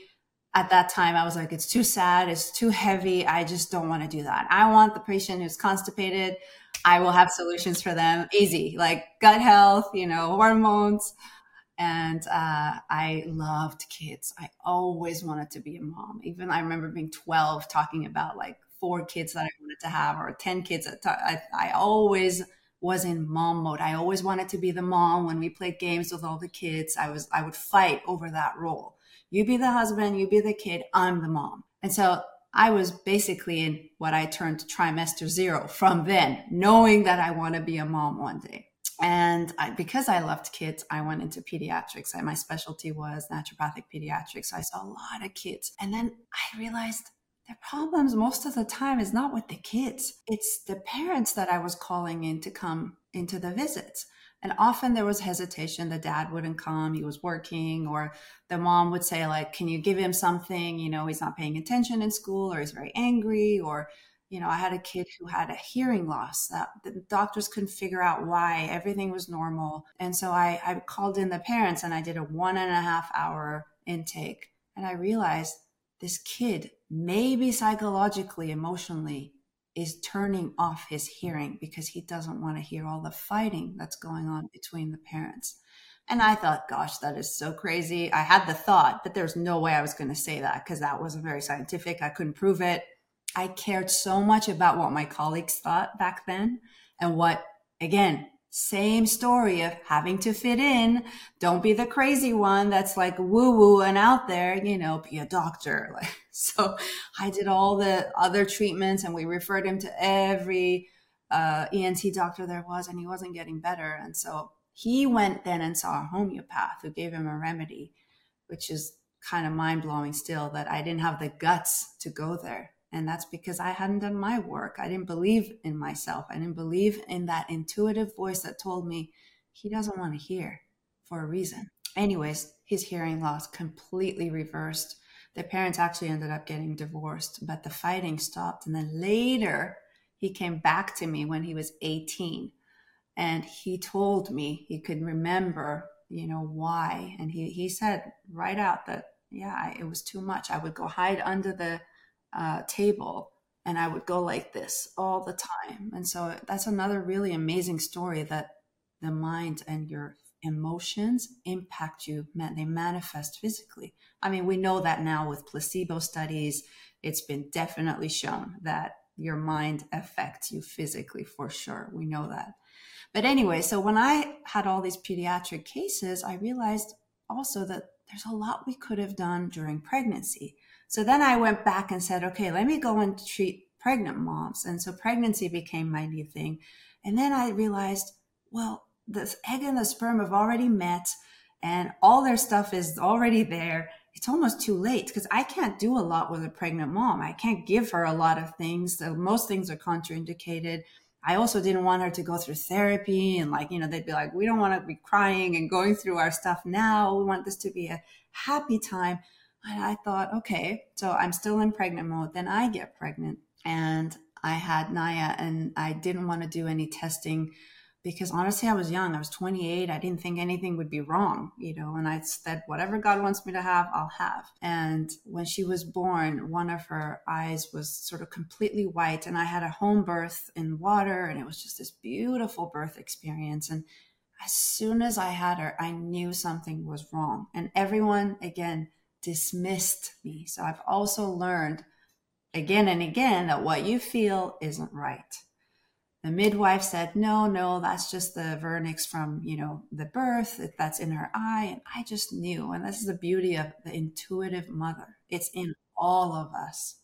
at that time i was like it's too sad. It's too heavy. I just don't want to do that. I want the patient who's constipated I will have solutions for them. Easy, like gut health, you know, hormones. And uh, I loved kids. I always wanted to be a mom. Even I remember being 12 talking about like four kids that I wanted to have or 10 kids. I, I always was in mom mode. I always wanted to be the mom when we played games with all the kids. I was, I would fight over that role. You be the husband, you be the kid, I'm the mom. And so I was basically in what I termed trimester zero from then, knowing that I want to be a mom one day. And I, because I loved kids, I went into pediatrics. I, my specialty was naturopathic pediatrics. So I saw a lot of kids. And then I realized the problems most of the time is not with the kids, it's the parents that I was calling in to come into the visits. And often there was hesitation. The dad wouldn't come, he was working, or the mom would say, like, can you give him something? You know, he's not paying attention in school, or he's very angry, or you know, I had a kid who had a hearing loss that the doctors couldn't figure out why. Everything was normal. And so I, I called in the parents and I did a one and a half hour intake. And I realized this kid, maybe psychologically, emotionally, is turning off his hearing because he doesn't want to hear all the fighting that's going on between the parents. And I thought, gosh, that is so crazy. I had the thought, but there's no way I was going to say that because that wasn't very scientific. I couldn't prove it. I cared so much about what my colleagues thought back then and what, again, same story of having to fit in. Don't be the crazy one that's like woo woo and out there, you know, be a doctor. Like, [laughs] so I did all the other treatments and we referred him to every uh, ENT doctor there was and he wasn't getting better. And so he went then and saw a homeopath who gave him a remedy, which is kind of mind blowing still that I didn't have the guts to go there. And that's because I hadn't done my work. I didn't believe in myself. I didn't believe in that intuitive voice that told me he doesn't want to hear for a reason. Anyways, his hearing loss completely reversed. The parents actually ended up getting divorced, but the fighting stopped. And then later, he came back to me when he was 18 and he told me he could remember, you know, why. And he, he said right out that, yeah, it was too much. I would go hide under the uh, table and I would go like this all the time. And so that's another really amazing story that the mind and your emotions impact you, they manifest physically. I mean, we know that now with placebo studies, it's been definitely shown that your mind affects you physically for sure. We know that. But anyway, so when I had all these pediatric cases, I realized also that there's a lot we could have done during pregnancy So then I went back and said, okay, let me go and treat pregnant moms. And so pregnancy became my new thing. And then I realized, well, the egg and the sperm have already met and all their stuff is already there. It's almost too late because I can't do a lot with a pregnant mom. I can't give her a lot of things. So most things are contraindicated. I also didn't want her to go through therapy and like, you know, they'd be like, we don't want to be crying and going through our stuff now. We want this to be a happy time. And I thought, okay, so I'm still in pregnant mode. Then I get pregnant and I had Naya and I didn't want to do any testing because honestly, I was young. I was 28. I didn't think anything would be wrong, you know, and I said, whatever God wants me to have, I'll have. And when she was born, one of her eyes was sort of completely white. And I had a home birth in water, and it was just this beautiful birth experience. And as soon as I had her, I knew something was wrong. And everyone, again, dismissed me. So I've also learned again and again that what you feel isn't right. The midwife said, no, no, that's just the vernix from, you know, the birth that's in her eye. And I just knew. And this is the beauty of the intuitive mother. It's in all of us.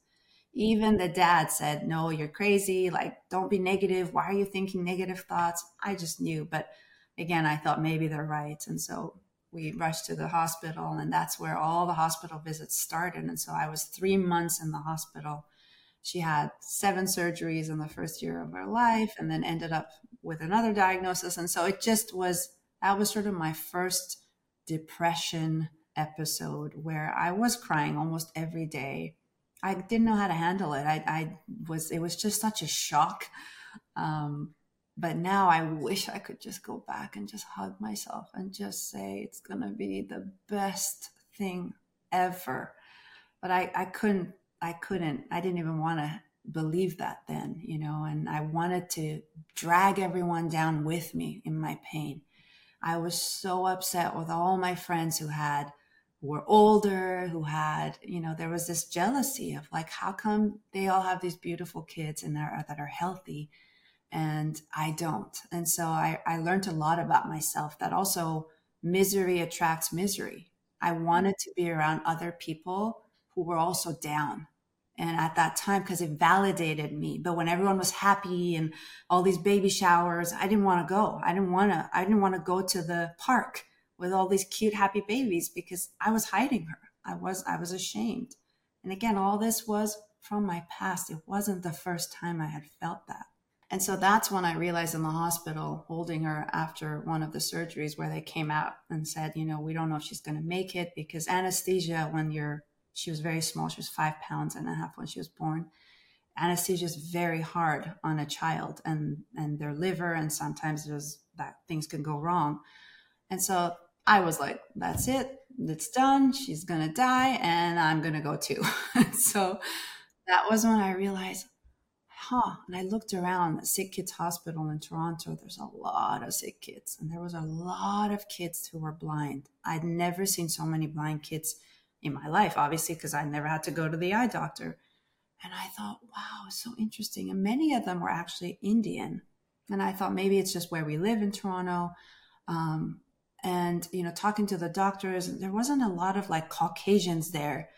Even the dad said, no, you're crazy. Like, don't be negative. Why are you thinking negative thoughts? I just knew. But again, I thought maybe they're right. And so we rushed to the hospital and that's where all the hospital visits started. And so I was three months in the hospital she had seven surgeries in the first year of her life and then ended up with another diagnosis. And so it just was, that was sort of my first depression episode where I was crying almost every day. I didn't know how to handle it. I, I was, it was just such a shock. Um, but now I wish I could just go back and just hug myself and just say it's going to be the best thing ever. But I, I couldn't I couldn't, I didn't even want to believe that then, you know, and I wanted to drag everyone down with me in my pain. I was so upset with all my friends who had, who were older, who had, you know, there was this jealousy of like, how come they all have these beautiful kids and are, that are healthy and I don't? And so I, I learned a lot about myself that also misery attracts misery. I wanted to be around other people who were also down and at that time because it validated me. But when everyone was happy and all these baby showers i didn't want to go. I didn't want to i didn't want to go to the park with all these cute happy babies because i was hiding her. I was i was ashamed. And again all this was from my past. It wasn't the first time i had felt that and so that's when i realized in the hospital holding her after one of the surgeries where they came out and said you know we don't know if she's going to make it because anesthesia when you're she was very small. She was five pounds and a half when she was born. Anesthesia is very hard on a child and, and their liver, and sometimes there's that things can go wrong. And so I was like, that's it. It's done. She's going to die, and I'm going to go too. [laughs] so that was when I realized, huh. And I looked around at Sick Kids Hospital in Toronto. There's a lot of sick kids, and there was a lot of kids who were blind. I'd never seen so many blind kids in my life, obviously, because I never had to go to the eye doctor. And I thought, wow, so interesting. And many of them were actually Indian. And I thought maybe it's just where we live in Toronto. Um, and, you know, talking to the doctors, there wasn't a lot of like Caucasians there.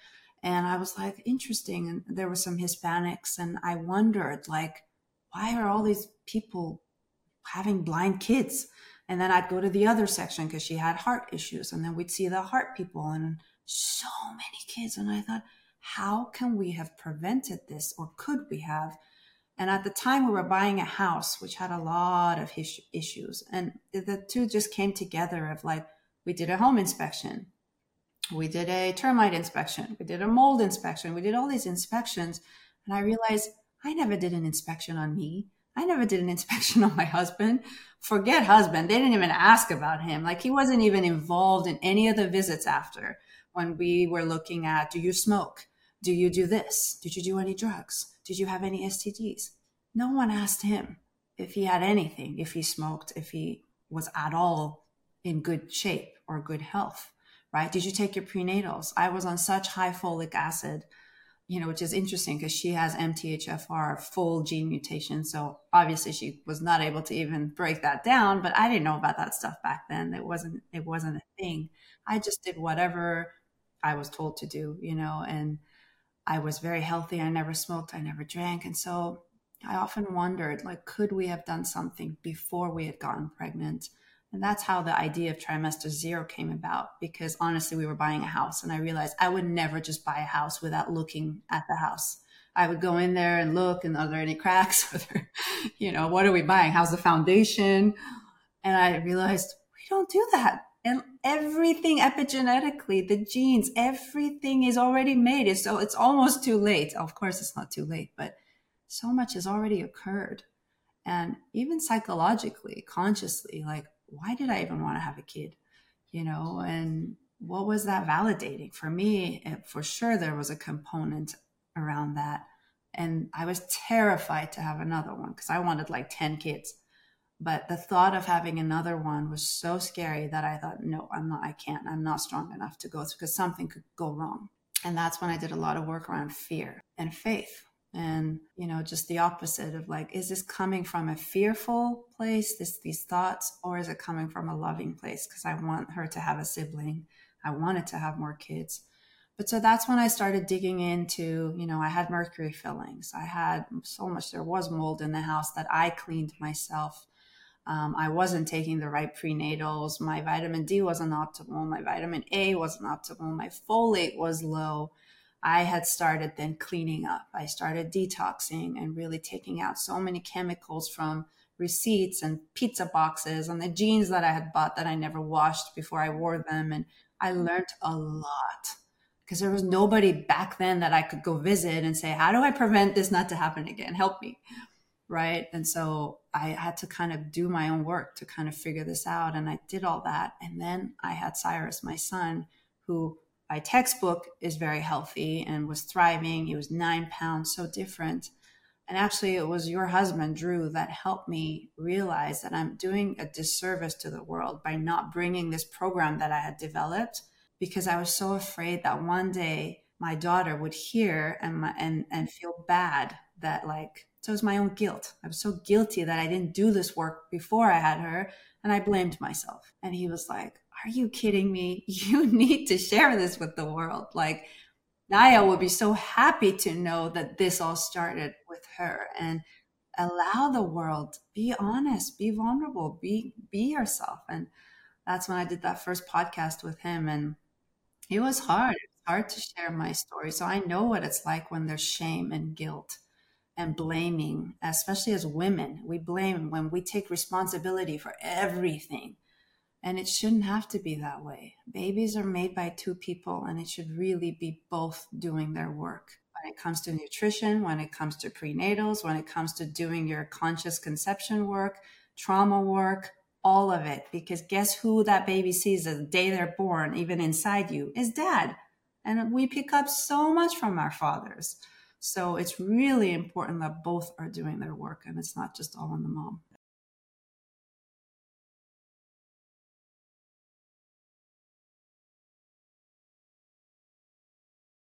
And I was like, interesting. And there were some Hispanics. And I wondered, like, why are all these people having blind kids? And then I'd go to the other section because she had heart issues. And then we'd see the heart people. And so many kids. And I thought, how can we have prevented this or could we have? And at the time, we were buying a house which had a lot of issues. And the two just came together of like, we did a home inspection, we did a termite inspection, we did a mold inspection, we did all these inspections. And I realized I never did an inspection on me. I never did an inspection [laughs] on my husband. Forget husband. They didn't even ask about him. Like he wasn't even involved in any of the visits after when we were looking at do you smoke? Do you do this? Did you do any drugs? Did you have any STDs? No one asked him if he had anything, if he smoked, if he was at all in good shape or good health, right? Did you take your prenatals? I was on such high folic acid, you know, which is interesting because she has MTHFR full gene mutation. So obviously she was not able to even break that down, but I didn't know about that stuff back then. It wasn't, it wasn't a thing. I just did whatever I was told to do, you know, and I was very healthy. I never smoked, I never drank. And so I often wondered, like, could we have done something before we had gotten pregnant? And that's how the idea of trimester zero came about. Because honestly, we were buying a house, and I realized I would never just buy a house without looking at the house. I would go in there and look, and are there any cracks? [laughs] there, you know, what are we buying? How's the foundation? And I realized we don't do that. And everything epigenetically, the genes, everything is already made. So it's almost too late. Of course, it's not too late, but so much has already occurred. And even psychologically, consciously, like, why did I even want to have a kid? You know, and what was that validating? For me, it, for sure, there was a component around that. And I was terrified to have another one because I wanted like 10 kids. But the thought of having another one was so scary that I thought, no, I'm not, I can't, I'm not strong enough to go through because something could go wrong. And that's when I did a lot of work around fear and faith. And, you know, just the opposite of like, is this coming from a fearful place, this, these thoughts, or is it coming from a loving place? Because I want her to have a sibling. I wanted to have more kids. But so that's when I started digging into, you know, I had mercury fillings. I had so much, there was mold in the house that I cleaned myself. Um, I wasn't taking the right prenatals. My vitamin D wasn't optimal. My vitamin A wasn't optimal. My folate was low. I had started then cleaning up. I started detoxing and really taking out so many chemicals from receipts and pizza boxes and the jeans that I had bought that I never washed before I wore them. And I mm-hmm. learned a lot because there was nobody back then that I could go visit and say, How do I prevent this not to happen again? Help me. Right. And so I had to kind of do my own work to kind of figure this out. And I did all that. And then I had Cyrus, my son, who by textbook is very healthy and was thriving. He was nine pounds, so different. And actually, it was your husband, Drew, that helped me realize that I'm doing a disservice to the world by not bringing this program that I had developed because I was so afraid that one day my daughter would hear and my, and and feel bad that like so it was my own guilt. I was so guilty that I didn't do this work before I had her, and I blamed myself. And he was like, "Are you kidding me? [laughs] You need to share this with the world." Like Naya would be so happy to know that this all started with her and allow the world be honest, be vulnerable, be be yourself. And that's when I did that first podcast with him and it was hard. It's hard to share my story. So I know what it's like when there's shame and guilt and blaming, especially as women. We blame when we take responsibility for everything. And it shouldn't have to be that way. Babies are made by two people, and it should really be both doing their work. When it comes to nutrition, when it comes to prenatals, when it comes to doing your conscious conception work, trauma work, all of it because guess who that baby sees the day they're born even inside you is dad and we pick up so much from our fathers so it's really important that both are doing their work and it's not just all on the mom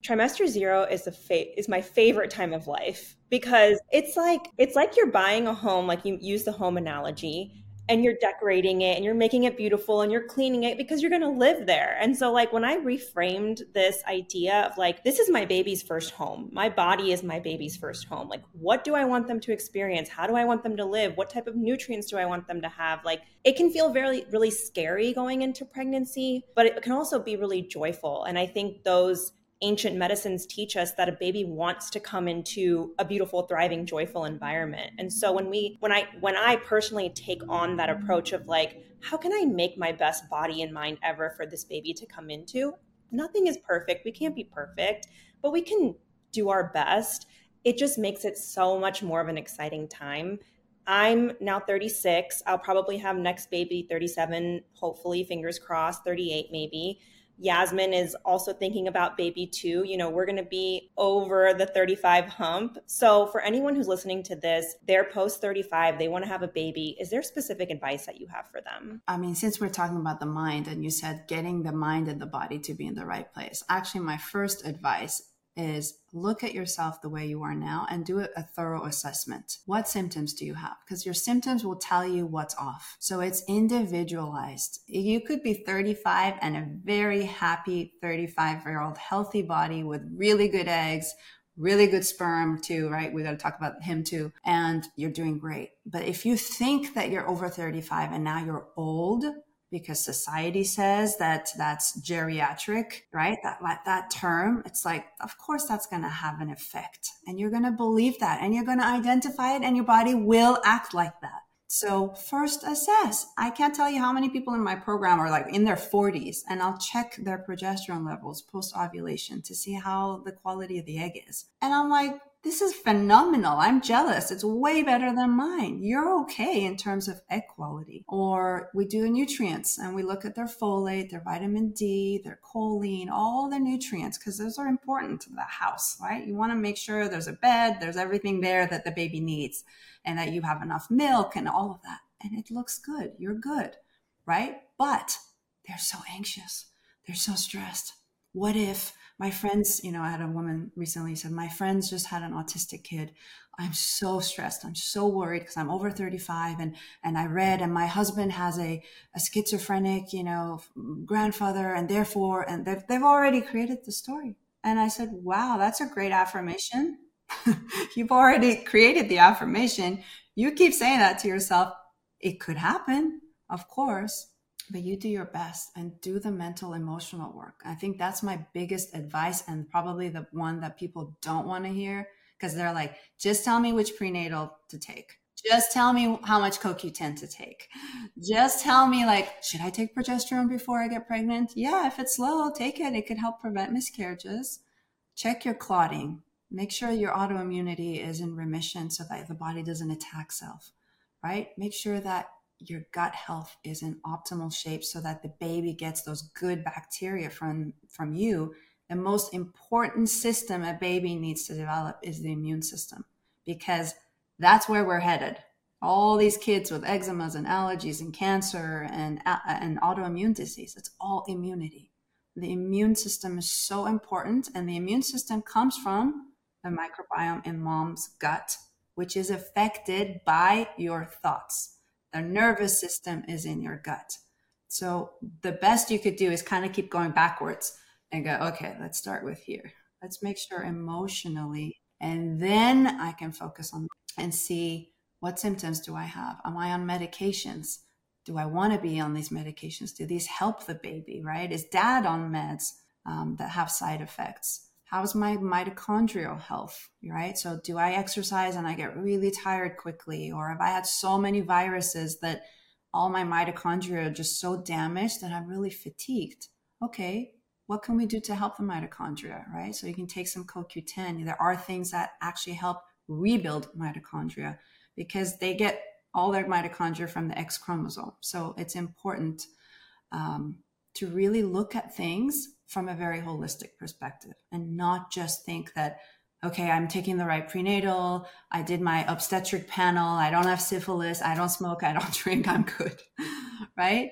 trimester zero is the fa- is my favorite time of life because it's like it's like you're buying a home like you use the home analogy and you're decorating it and you're making it beautiful and you're cleaning it because you're going to live there. And so like when I reframed this idea of like this is my baby's first home. My body is my baby's first home. Like what do I want them to experience? How do I want them to live? What type of nutrients do I want them to have? Like it can feel very really scary going into pregnancy, but it can also be really joyful. And I think those ancient medicines teach us that a baby wants to come into a beautiful thriving joyful environment. And so when we when i when i personally take on that approach of like how can i make my best body and mind ever for this baby to come into? Nothing is perfect. We can't be perfect but we can do our best. It just makes it so much more of an exciting time. I'm now 36. I'll probably have next baby 37, hopefully, fingers crossed, 38 maybe. Yasmin is also thinking about baby too. You know, we're going to be over the 35 hump. So, for anyone who's listening to this, they're post 35, they want to have a baby. Is there specific advice that you have for them? I mean, since we're talking about the mind and you said getting the mind and the body to be in the right place, actually, my first advice is look at yourself the way you are now and do a thorough assessment. What symptoms do you have? Because your symptoms will tell you what's off. So it's individualized. You could be 35 and a very happy 35 year old healthy body with really good eggs, really good sperm too, right? We got to talk about him too. And you're doing great. But if you think that you're over 35 and now you're old, because society says that that's geriatric, right? That that term, it's like, of course, that's going to have an effect, and you're going to believe that, and you're going to identify it, and your body will act like that. So first assess. I can't tell you how many people in my program are like in their 40s, and I'll check their progesterone levels post ovulation to see how the quality of the egg is, and I'm like, this is phenomenal. I'm jealous. It's way better than mine. You're okay in terms of egg quality. Or we do nutrients and we look at their folate, their vitamin D, their choline, all the nutrients, because those are important to the house, right? You want to make sure there's a bed, there's everything there that the baby needs, and that you have enough milk and all of that. And it looks good. You're good, right? But they're so anxious. They're so stressed. What if my friends, you know, I had a woman recently said, My friends just had an autistic kid. I'm so stressed. I'm so worried because I'm over 35 and, and I read and my husband has a, a schizophrenic, you know, grandfather and therefore, and they've, they've already created the story. And I said, wow, that's a great affirmation. [laughs] You've already created the affirmation. You keep saying that to yourself. It could happen, of course, but you do your best and do the mental emotional work i think that's my biggest advice and probably the one that people don't want to hear because they're like just tell me which prenatal to take just tell me how much CoQ10 to take. Just tell me, like, should I take progesterone before I get pregnant? Yeah, if it's low, take it. It could help prevent miscarriages. Check your clotting. Make sure your autoimmunity is in remission so that the body doesn't attack self, right? Make sure that your gut health is in optimal shape so that the baby gets those good bacteria from from you the most important system a baby needs to develop is the immune system because that's where we're headed. All these kids with eczemas and allergies and cancer and uh, and autoimmune disease it's all immunity. The immune system is so important and the immune system comes from the microbiome in mom's gut which is affected by your thoughts the nervous system is in your gut. So the best you could do is kind of keep going backwards and go, okay, let's start with here. Let's make sure emotionally, and then I can focus on and see what symptoms do I have? Am I on medications? Do I want to be on these medications? Do these help the baby, right? Is dad on meds um, that have side effects? How's my mitochondrial health right? So do i exercise and i get really tired quickly? Or have i had so many viruses that all my mitochondria are just so damaged that i'm really fatigued? Okay what can we do to help the mitochondria right? So you can take some coq10 there are things that actually help rebuild mitochondria because they get all their mitochondria from the x chromosome. So it's important um, to really look at things from a very holistic perspective and not just think that okay i'm taking the right prenatal i did my obstetric panel i don't have syphilis i don't smoke i don't [laughs] drink i'm good [laughs] right?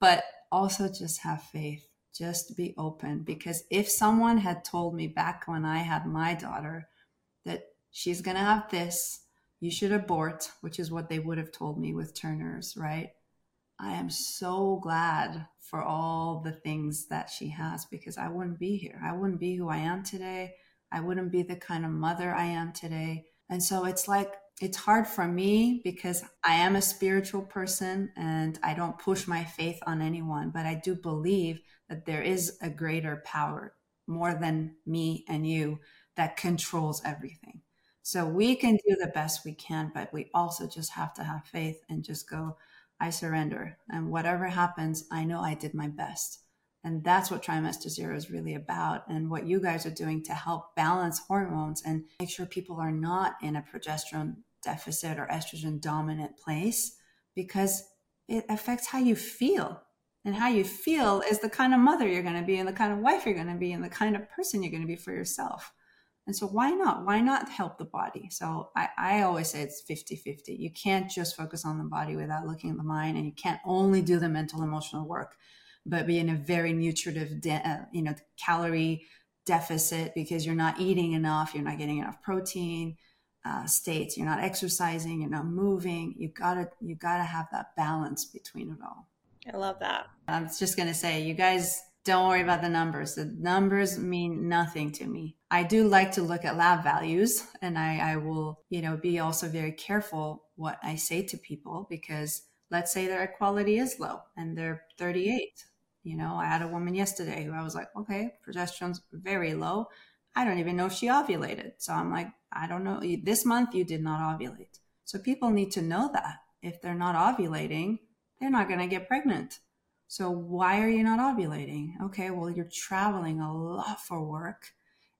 But also just have faith just be open because if someone had told me back when i had my daughter that she's going to have this you should abort which is what they would have told me with turner's right I am so glad for all the things that she has because I wouldn't be here. I wouldn't be who I am today. I wouldn't be the kind of mother I am today. And so it's like, it's hard for me because I am a spiritual person and I don't push my faith on anyone, but I do believe that there is a greater power more than me and you that controls everything. So we can do the best we can, but we also just have to have faith and just go, I surrender. And whatever happens, I know I did my best. And that's what trimester zero is really about. And what you guys are doing to help balance hormones and make sure people are not in a progesterone deficit or estrogen dominant place because it affects how you feel. And how you feel is the kind of mother you're going to be, and the kind of wife you're going to be, and the kind of person you're going to be for yourself. And so why not? Why not help the body? So I, I always say it's 50 50. You can't just focus on the body without looking at the mind, and you can't only do the mental emotional work, but be in a very nutritive, de- uh, you know, calorie deficit because you're not eating enough, you're not getting enough protein uh, states, you're not exercising, you're not moving. You gotta you gotta have that balance between it all. I love that. I'm just gonna say, you guys don't worry about the numbers. The numbers mean nothing to me. I do like to look at lab values and I, I will, you know, be also very careful what I say to people because let's say their equality is low and they're 38. You know, I had a woman yesterday who I was like, okay, progesterone's very low. I don't even know if she ovulated. So I'm like, I don't know. This month you did not ovulate. So people need to know that if they're not ovulating, they're not going to get pregnant. So why are you not ovulating? Okay, well you're traveling a lot for work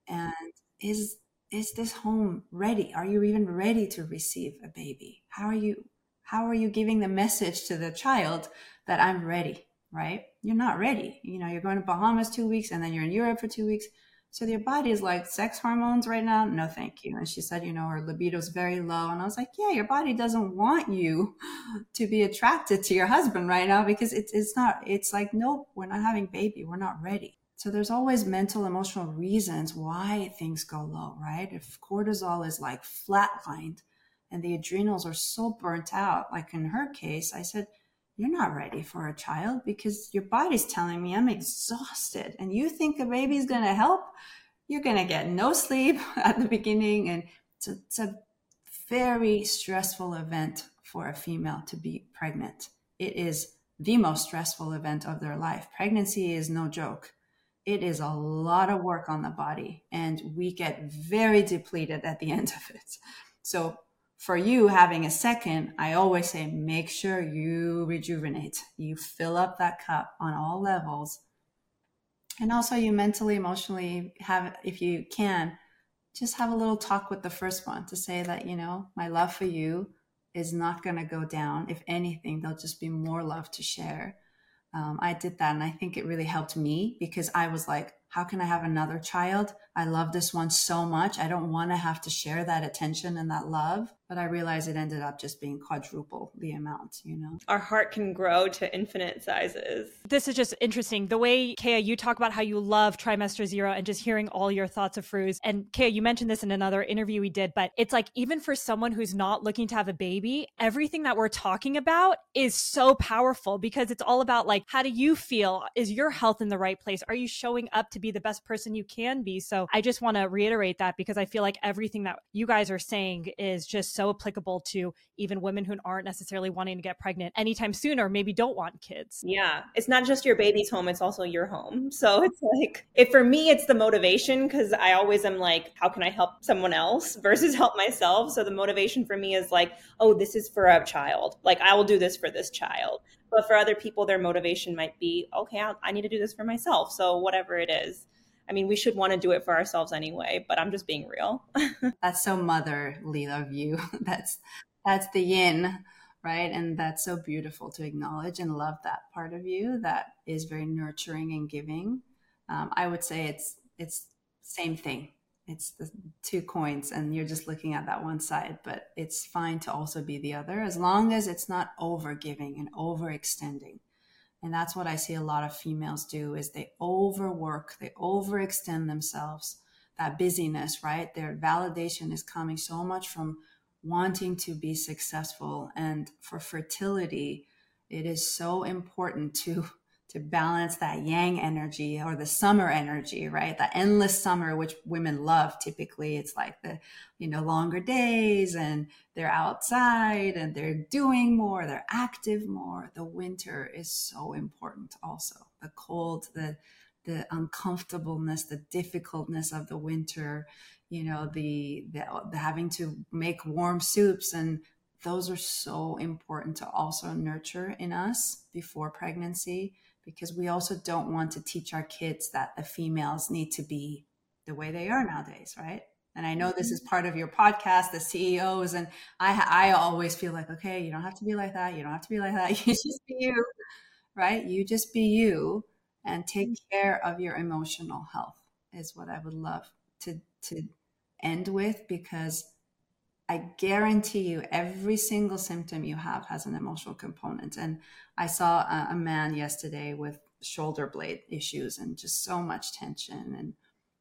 and is is this home ready? Are you even ready to receive a baby? How are you how are you giving the message to the child that I'm ready, right? You're not ready. You know, you're going to Bahamas 2 weeks and then you're in Europe for 2 weeks. So your body is like sex hormones right now. No, thank you. And she said, you know, her libido is very low. And I was like, yeah, your body doesn't want you [laughs] to be attracted to your husband right now because it's, it's not, it's like, nope, we're not having baby. We're not ready. So there's always mental, emotional reasons why things go low, right? If cortisol is like flatlined and the adrenals are so burnt out, like in her case, I said, you're not ready for a child because your body's telling me I'm exhausted. And you think a baby's going to help? You're going to get no sleep [laughs] at the beginning. And it's a, it's a very stressful event for a female to be pregnant. It is the most stressful event of their life. Pregnancy is no joke. It is a lot of work on the body, and we get very depleted at the [laughs] end of it. So, for you having a second, I always say make sure you rejuvenate. You fill up that cup on all levels. And also, you mentally, emotionally have, if you can, just have a little talk with the first one to say that, you know, my love for you is not going to go down. If anything, there'll just be more love to share. Um, I did that and I think it really helped me because I was like, how can I have another child? I love this one so much. I don't want to have to share that attention and that love. But I realized it ended up just being quadruple the amount, you know? Our heart can grow to infinite sizes. This is just interesting. The way, Kea, you talk about how you love trimester zero and just hearing all your thoughts Afrouz. And Kea, you mentioned this in another interview we did, but it's like even for someone who's not looking to have a baby, everything that we're talking about is so powerful because it's all about like, how do you feel? Is your health in the right place? Are you showing up to be the best person you can be? So I just want to reiterate that because I feel like everything that you guys are saying is just so applicable to even women who aren't necessarily wanting to get pregnant anytime soon or maybe don't want kids. Yeah. It's not just your baby's home, it's also your home. So [laughs] it's like, if for me, it's the motivation because I always am like, how can I help someone else [laughs] versus help myself? So the motivation for me is like, oh, this is for a child. Like, I will do this for this child. But for other people, their motivation might be, okay, I'll, I need to do this for myself. So whatever it is. I mean, we should want to do it for ourselves anyway, but I'm just being real. [laughs] that's so motherly of you. [laughs] That's that's the yin, right? And that's so beautiful to acknowledge and love that part of you that is very nurturing and giving. Um, I would say it's it's same thing. It's the two coins, and you're just looking at that one side. But it's fine to also be the other, as long as it's not over giving and overextending and that's what i see a lot of females do is they overwork they overextend themselves that busyness right their validation is coming so much from wanting to be successful and for fertility it is so important to to balance that yang energy or the summer energy, right? The endless summer, which women love typically. It's like the, you know, longer days and they're outside and they're doing more, they're active more. The winter is so important also. The cold, the, the uncomfortableness, the difficultness of the winter, you know, the, the, the having to make warm soups and those are so important to also nurture in us before pregnancy because we also don't want to teach our kids that the females need to be the way they are nowadays, right? And I know this mm-hmm. is part of your podcast, the CEOs, and I I always feel like, okay, you don't have to be like that. You don't have to be like that. [laughs] You just be you, right? You just be you and take mm-hmm. care of your emotional health is what I would love to to end with because I guarantee you, every single symptom you have has an emotional component. And I saw a, a, man yesterday with shoulder blade issues and just so much tension. And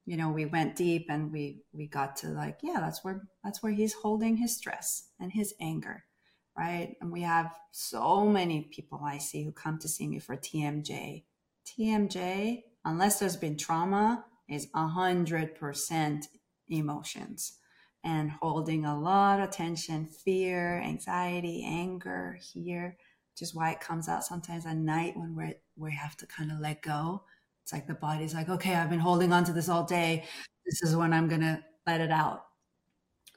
you know we went deep and we we got to like yeah that's where that's where he's holding his stress and his anger right and we have so many people i see who come to see me for tmj tmj unless there's been trauma is a 100% emotions and holding a lot of tension fear anxiety anger here which is why it comes out sometimes at night when we're we have to kind of let go it's like the body's like, okay, I've been holding on to this all day. This is when I'm going to let it out.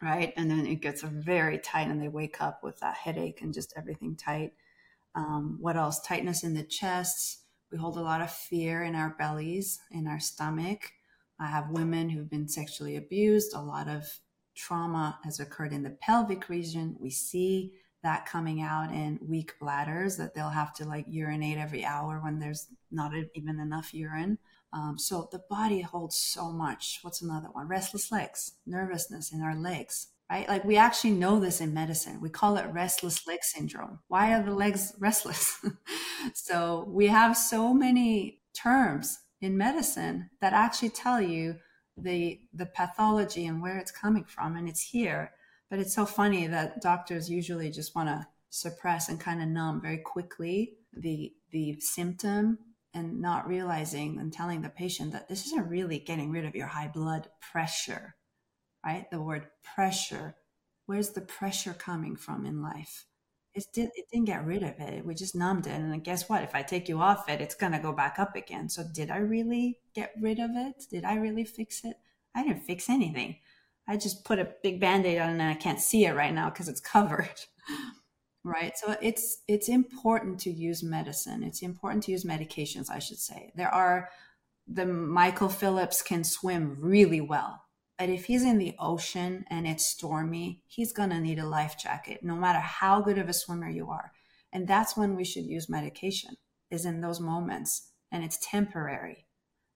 Right. And then it gets very tight and they wake up with that headache and just everything tight. Um, what else? Tightness in the chest. We hold a lot of fear in our bellies, in our stomach. I have women who've been sexually abused. A lot of trauma has occurred in the pelvic region. We see that coming out in weak bladders that they'll have to like urinate every hour when there's not even enough urine. Um, so the body holds so much. What's another one? Restless legs, nervousness in our legs, right? Like we actually know this in medicine. We call it restless leg syndrome. Why are the legs restless? [laughs] so we have so many terms in medicine that actually tell you the the pathology and where it's coming from and it's here but it's so funny that doctors usually just want to suppress and kind of numb very quickly the the symptom and not realizing and telling the patient that this isn't really getting rid of your high blood pressure, right? The word pressure. Where's the pressure coming from in life? It, did, it didn't get rid of it. We just numbed it. And guess what? If I take you off it, it's going to go back up again. So, did I really get rid of it? Did I really fix it? I didn't fix anything. I just put a big band-aid on and I can't see it right now because it's covered. [laughs] right? So it's it's important to use medicine. It's important to use medications, I should say. There are the Michael Phelps can swim really well. But if he's in the ocean and it's stormy, he's going to need a life jacket no matter how good of a swimmer you are. And that's when we should use medication is in those moments and it's temporary.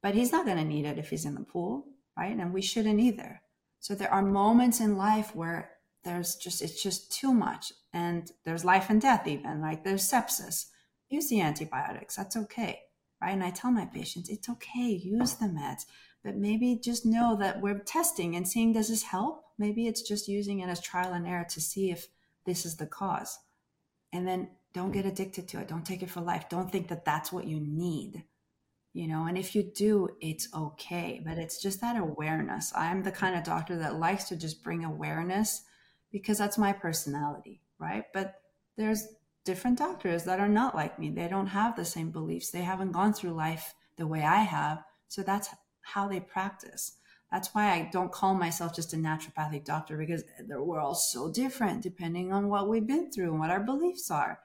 But he's not going to need it if he's in the pool, right? And we shouldn't either. So there are moments in life where there's just it's just too much and there's life and death even like there's sepsis use the antibiotics that's okay right and i tell my patients it's okay use the meds but maybe just know that we're testing and seeing does this help? Maybe it's just using it as trial and error to see if this is the cause. And then don't get addicted to it. Don't take it for life. Don't think that that's what you need you know? And if you do it's okay. But it's just that awareness. I'm the kind of doctor that likes to just bring awareness because that's my personality right? But there's different doctors that are not like me. They don't have the same beliefs. They haven't gone through life the way i have. So that's how they practice that's why i don't call myself just a naturopathic doctor because we're all so different depending on what we've been through and what our beliefs are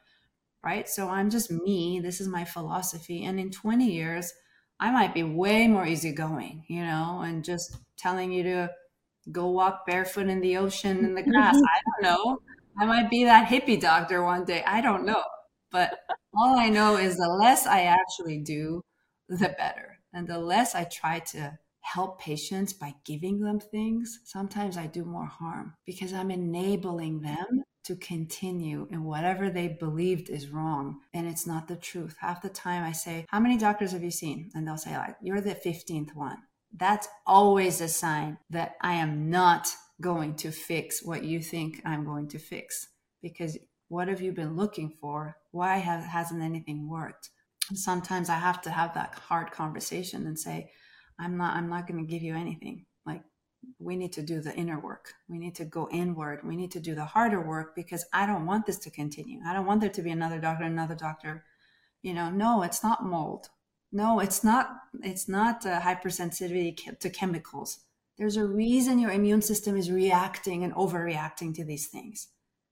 right so i'm just me this is my philosophy and in 20 years I might be way more easygoing, you know, and just telling you to go walk barefoot in the ocean in the grass. [laughs] I don't know. I might be that hippie doctor one day. I don't know. But all I know is the less I actually do, the better. And the less I try to help patients by giving them things, sometimes I do more harm because I'm enabling them to continue in whatever they believed is wrong and it's not the truth. Half the time i say how many doctors have you seen? And they'll say like you're the 15th one. That's always a sign that i am not going to fix what you think i'm going to fix because what have you been looking for? Why have, hasn't anything worked sometimes i have to have that hard conversation and say i'm not i'm not going to give you anything like we need to do the inner work. We need to go inward. We need to do the harder work because I don't want this to continue. I don't want there to be another doctor, another doctor. You know, no, it's not mold. No, it's not. It's not uh, hypersensitivity to chemicals. There's a reason your immune system is reacting and overreacting to these things.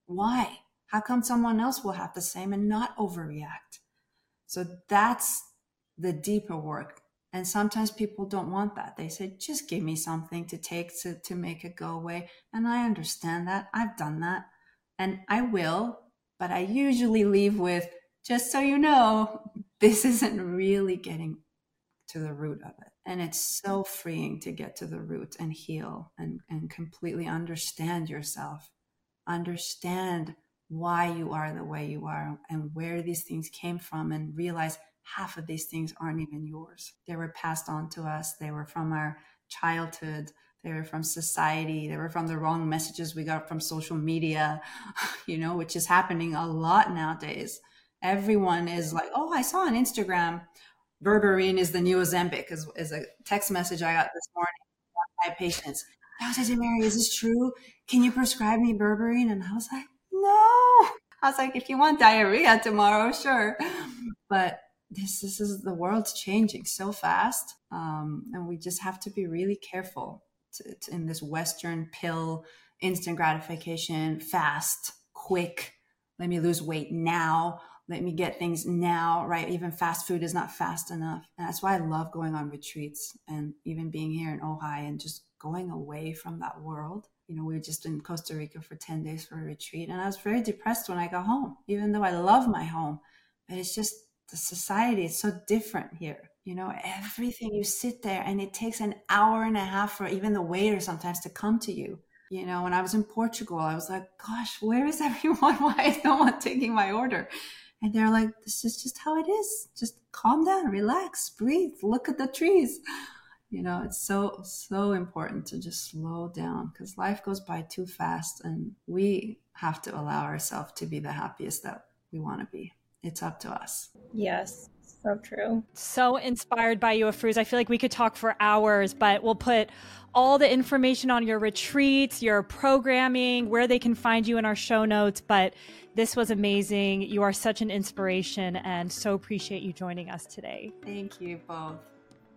Why? How come someone else will have the same and not overreact? So that's the deeper work and sometimes people don't want that. They say, just give me something to take to, to make it go away. And I understand that. I've done that. And I will, but I usually leave with, just so you know, this isn't really getting to the root of it. And it's so freeing to get to the root and heal and, and completely understand yourself, understand why you are the way you are and where these things came from, and realize half of these things aren't even yours. They were passed on to us. They were from our childhood. They were from society. They were from the wrong messages we got from social media [laughs] you know which is happening a lot nowadays. Everyone is like oh i saw on instagram berberine is the new ozempic is, is a text message i got this morning from my patients. I was like mary is this true? Can you prescribe me berberine? And i was like no i was like if you want diarrhea tomorrow sure but this this is the world's changing so fast um, and we just have to be really careful in this Western pill, instant gratification, fast, quick. Let me lose weight now. Let me get things now, right? Even fast food is not fast enough. And that's why I love going on retreats and even being here in Ojai and just going away from that world. You know, we were just in Costa Rica for 10 days for a retreat. And I was very depressed when I got home, even though I love my home. But it's just the society is so different here you know everything you sit there and it takes an hour and a half for even the waiter sometimes to come to you you know when i was in portugal i was like gosh where is [laughs] everyone why is no one taking my order and they're like this is just how it is just calm down relax breathe look at the trees you know it's so so important to just slow down because life goes by too fast and we have to allow ourselves to be the happiest that we want to be it's up to us yes so true. So inspired by you, Afrouz. I feel like we could talk for hours, but we'll put all the information on your retreats, your programming, where they can find you in our show notes. But this was amazing. You are such an inspiration and so appreciate you joining us today. Thank you both.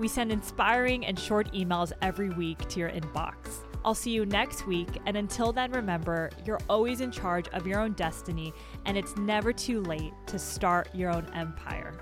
We send inspiring and short emails every week to your inbox. I'll see you next week, and until then, remember you're always in charge of your own destiny, and it's never too late to start your own empire.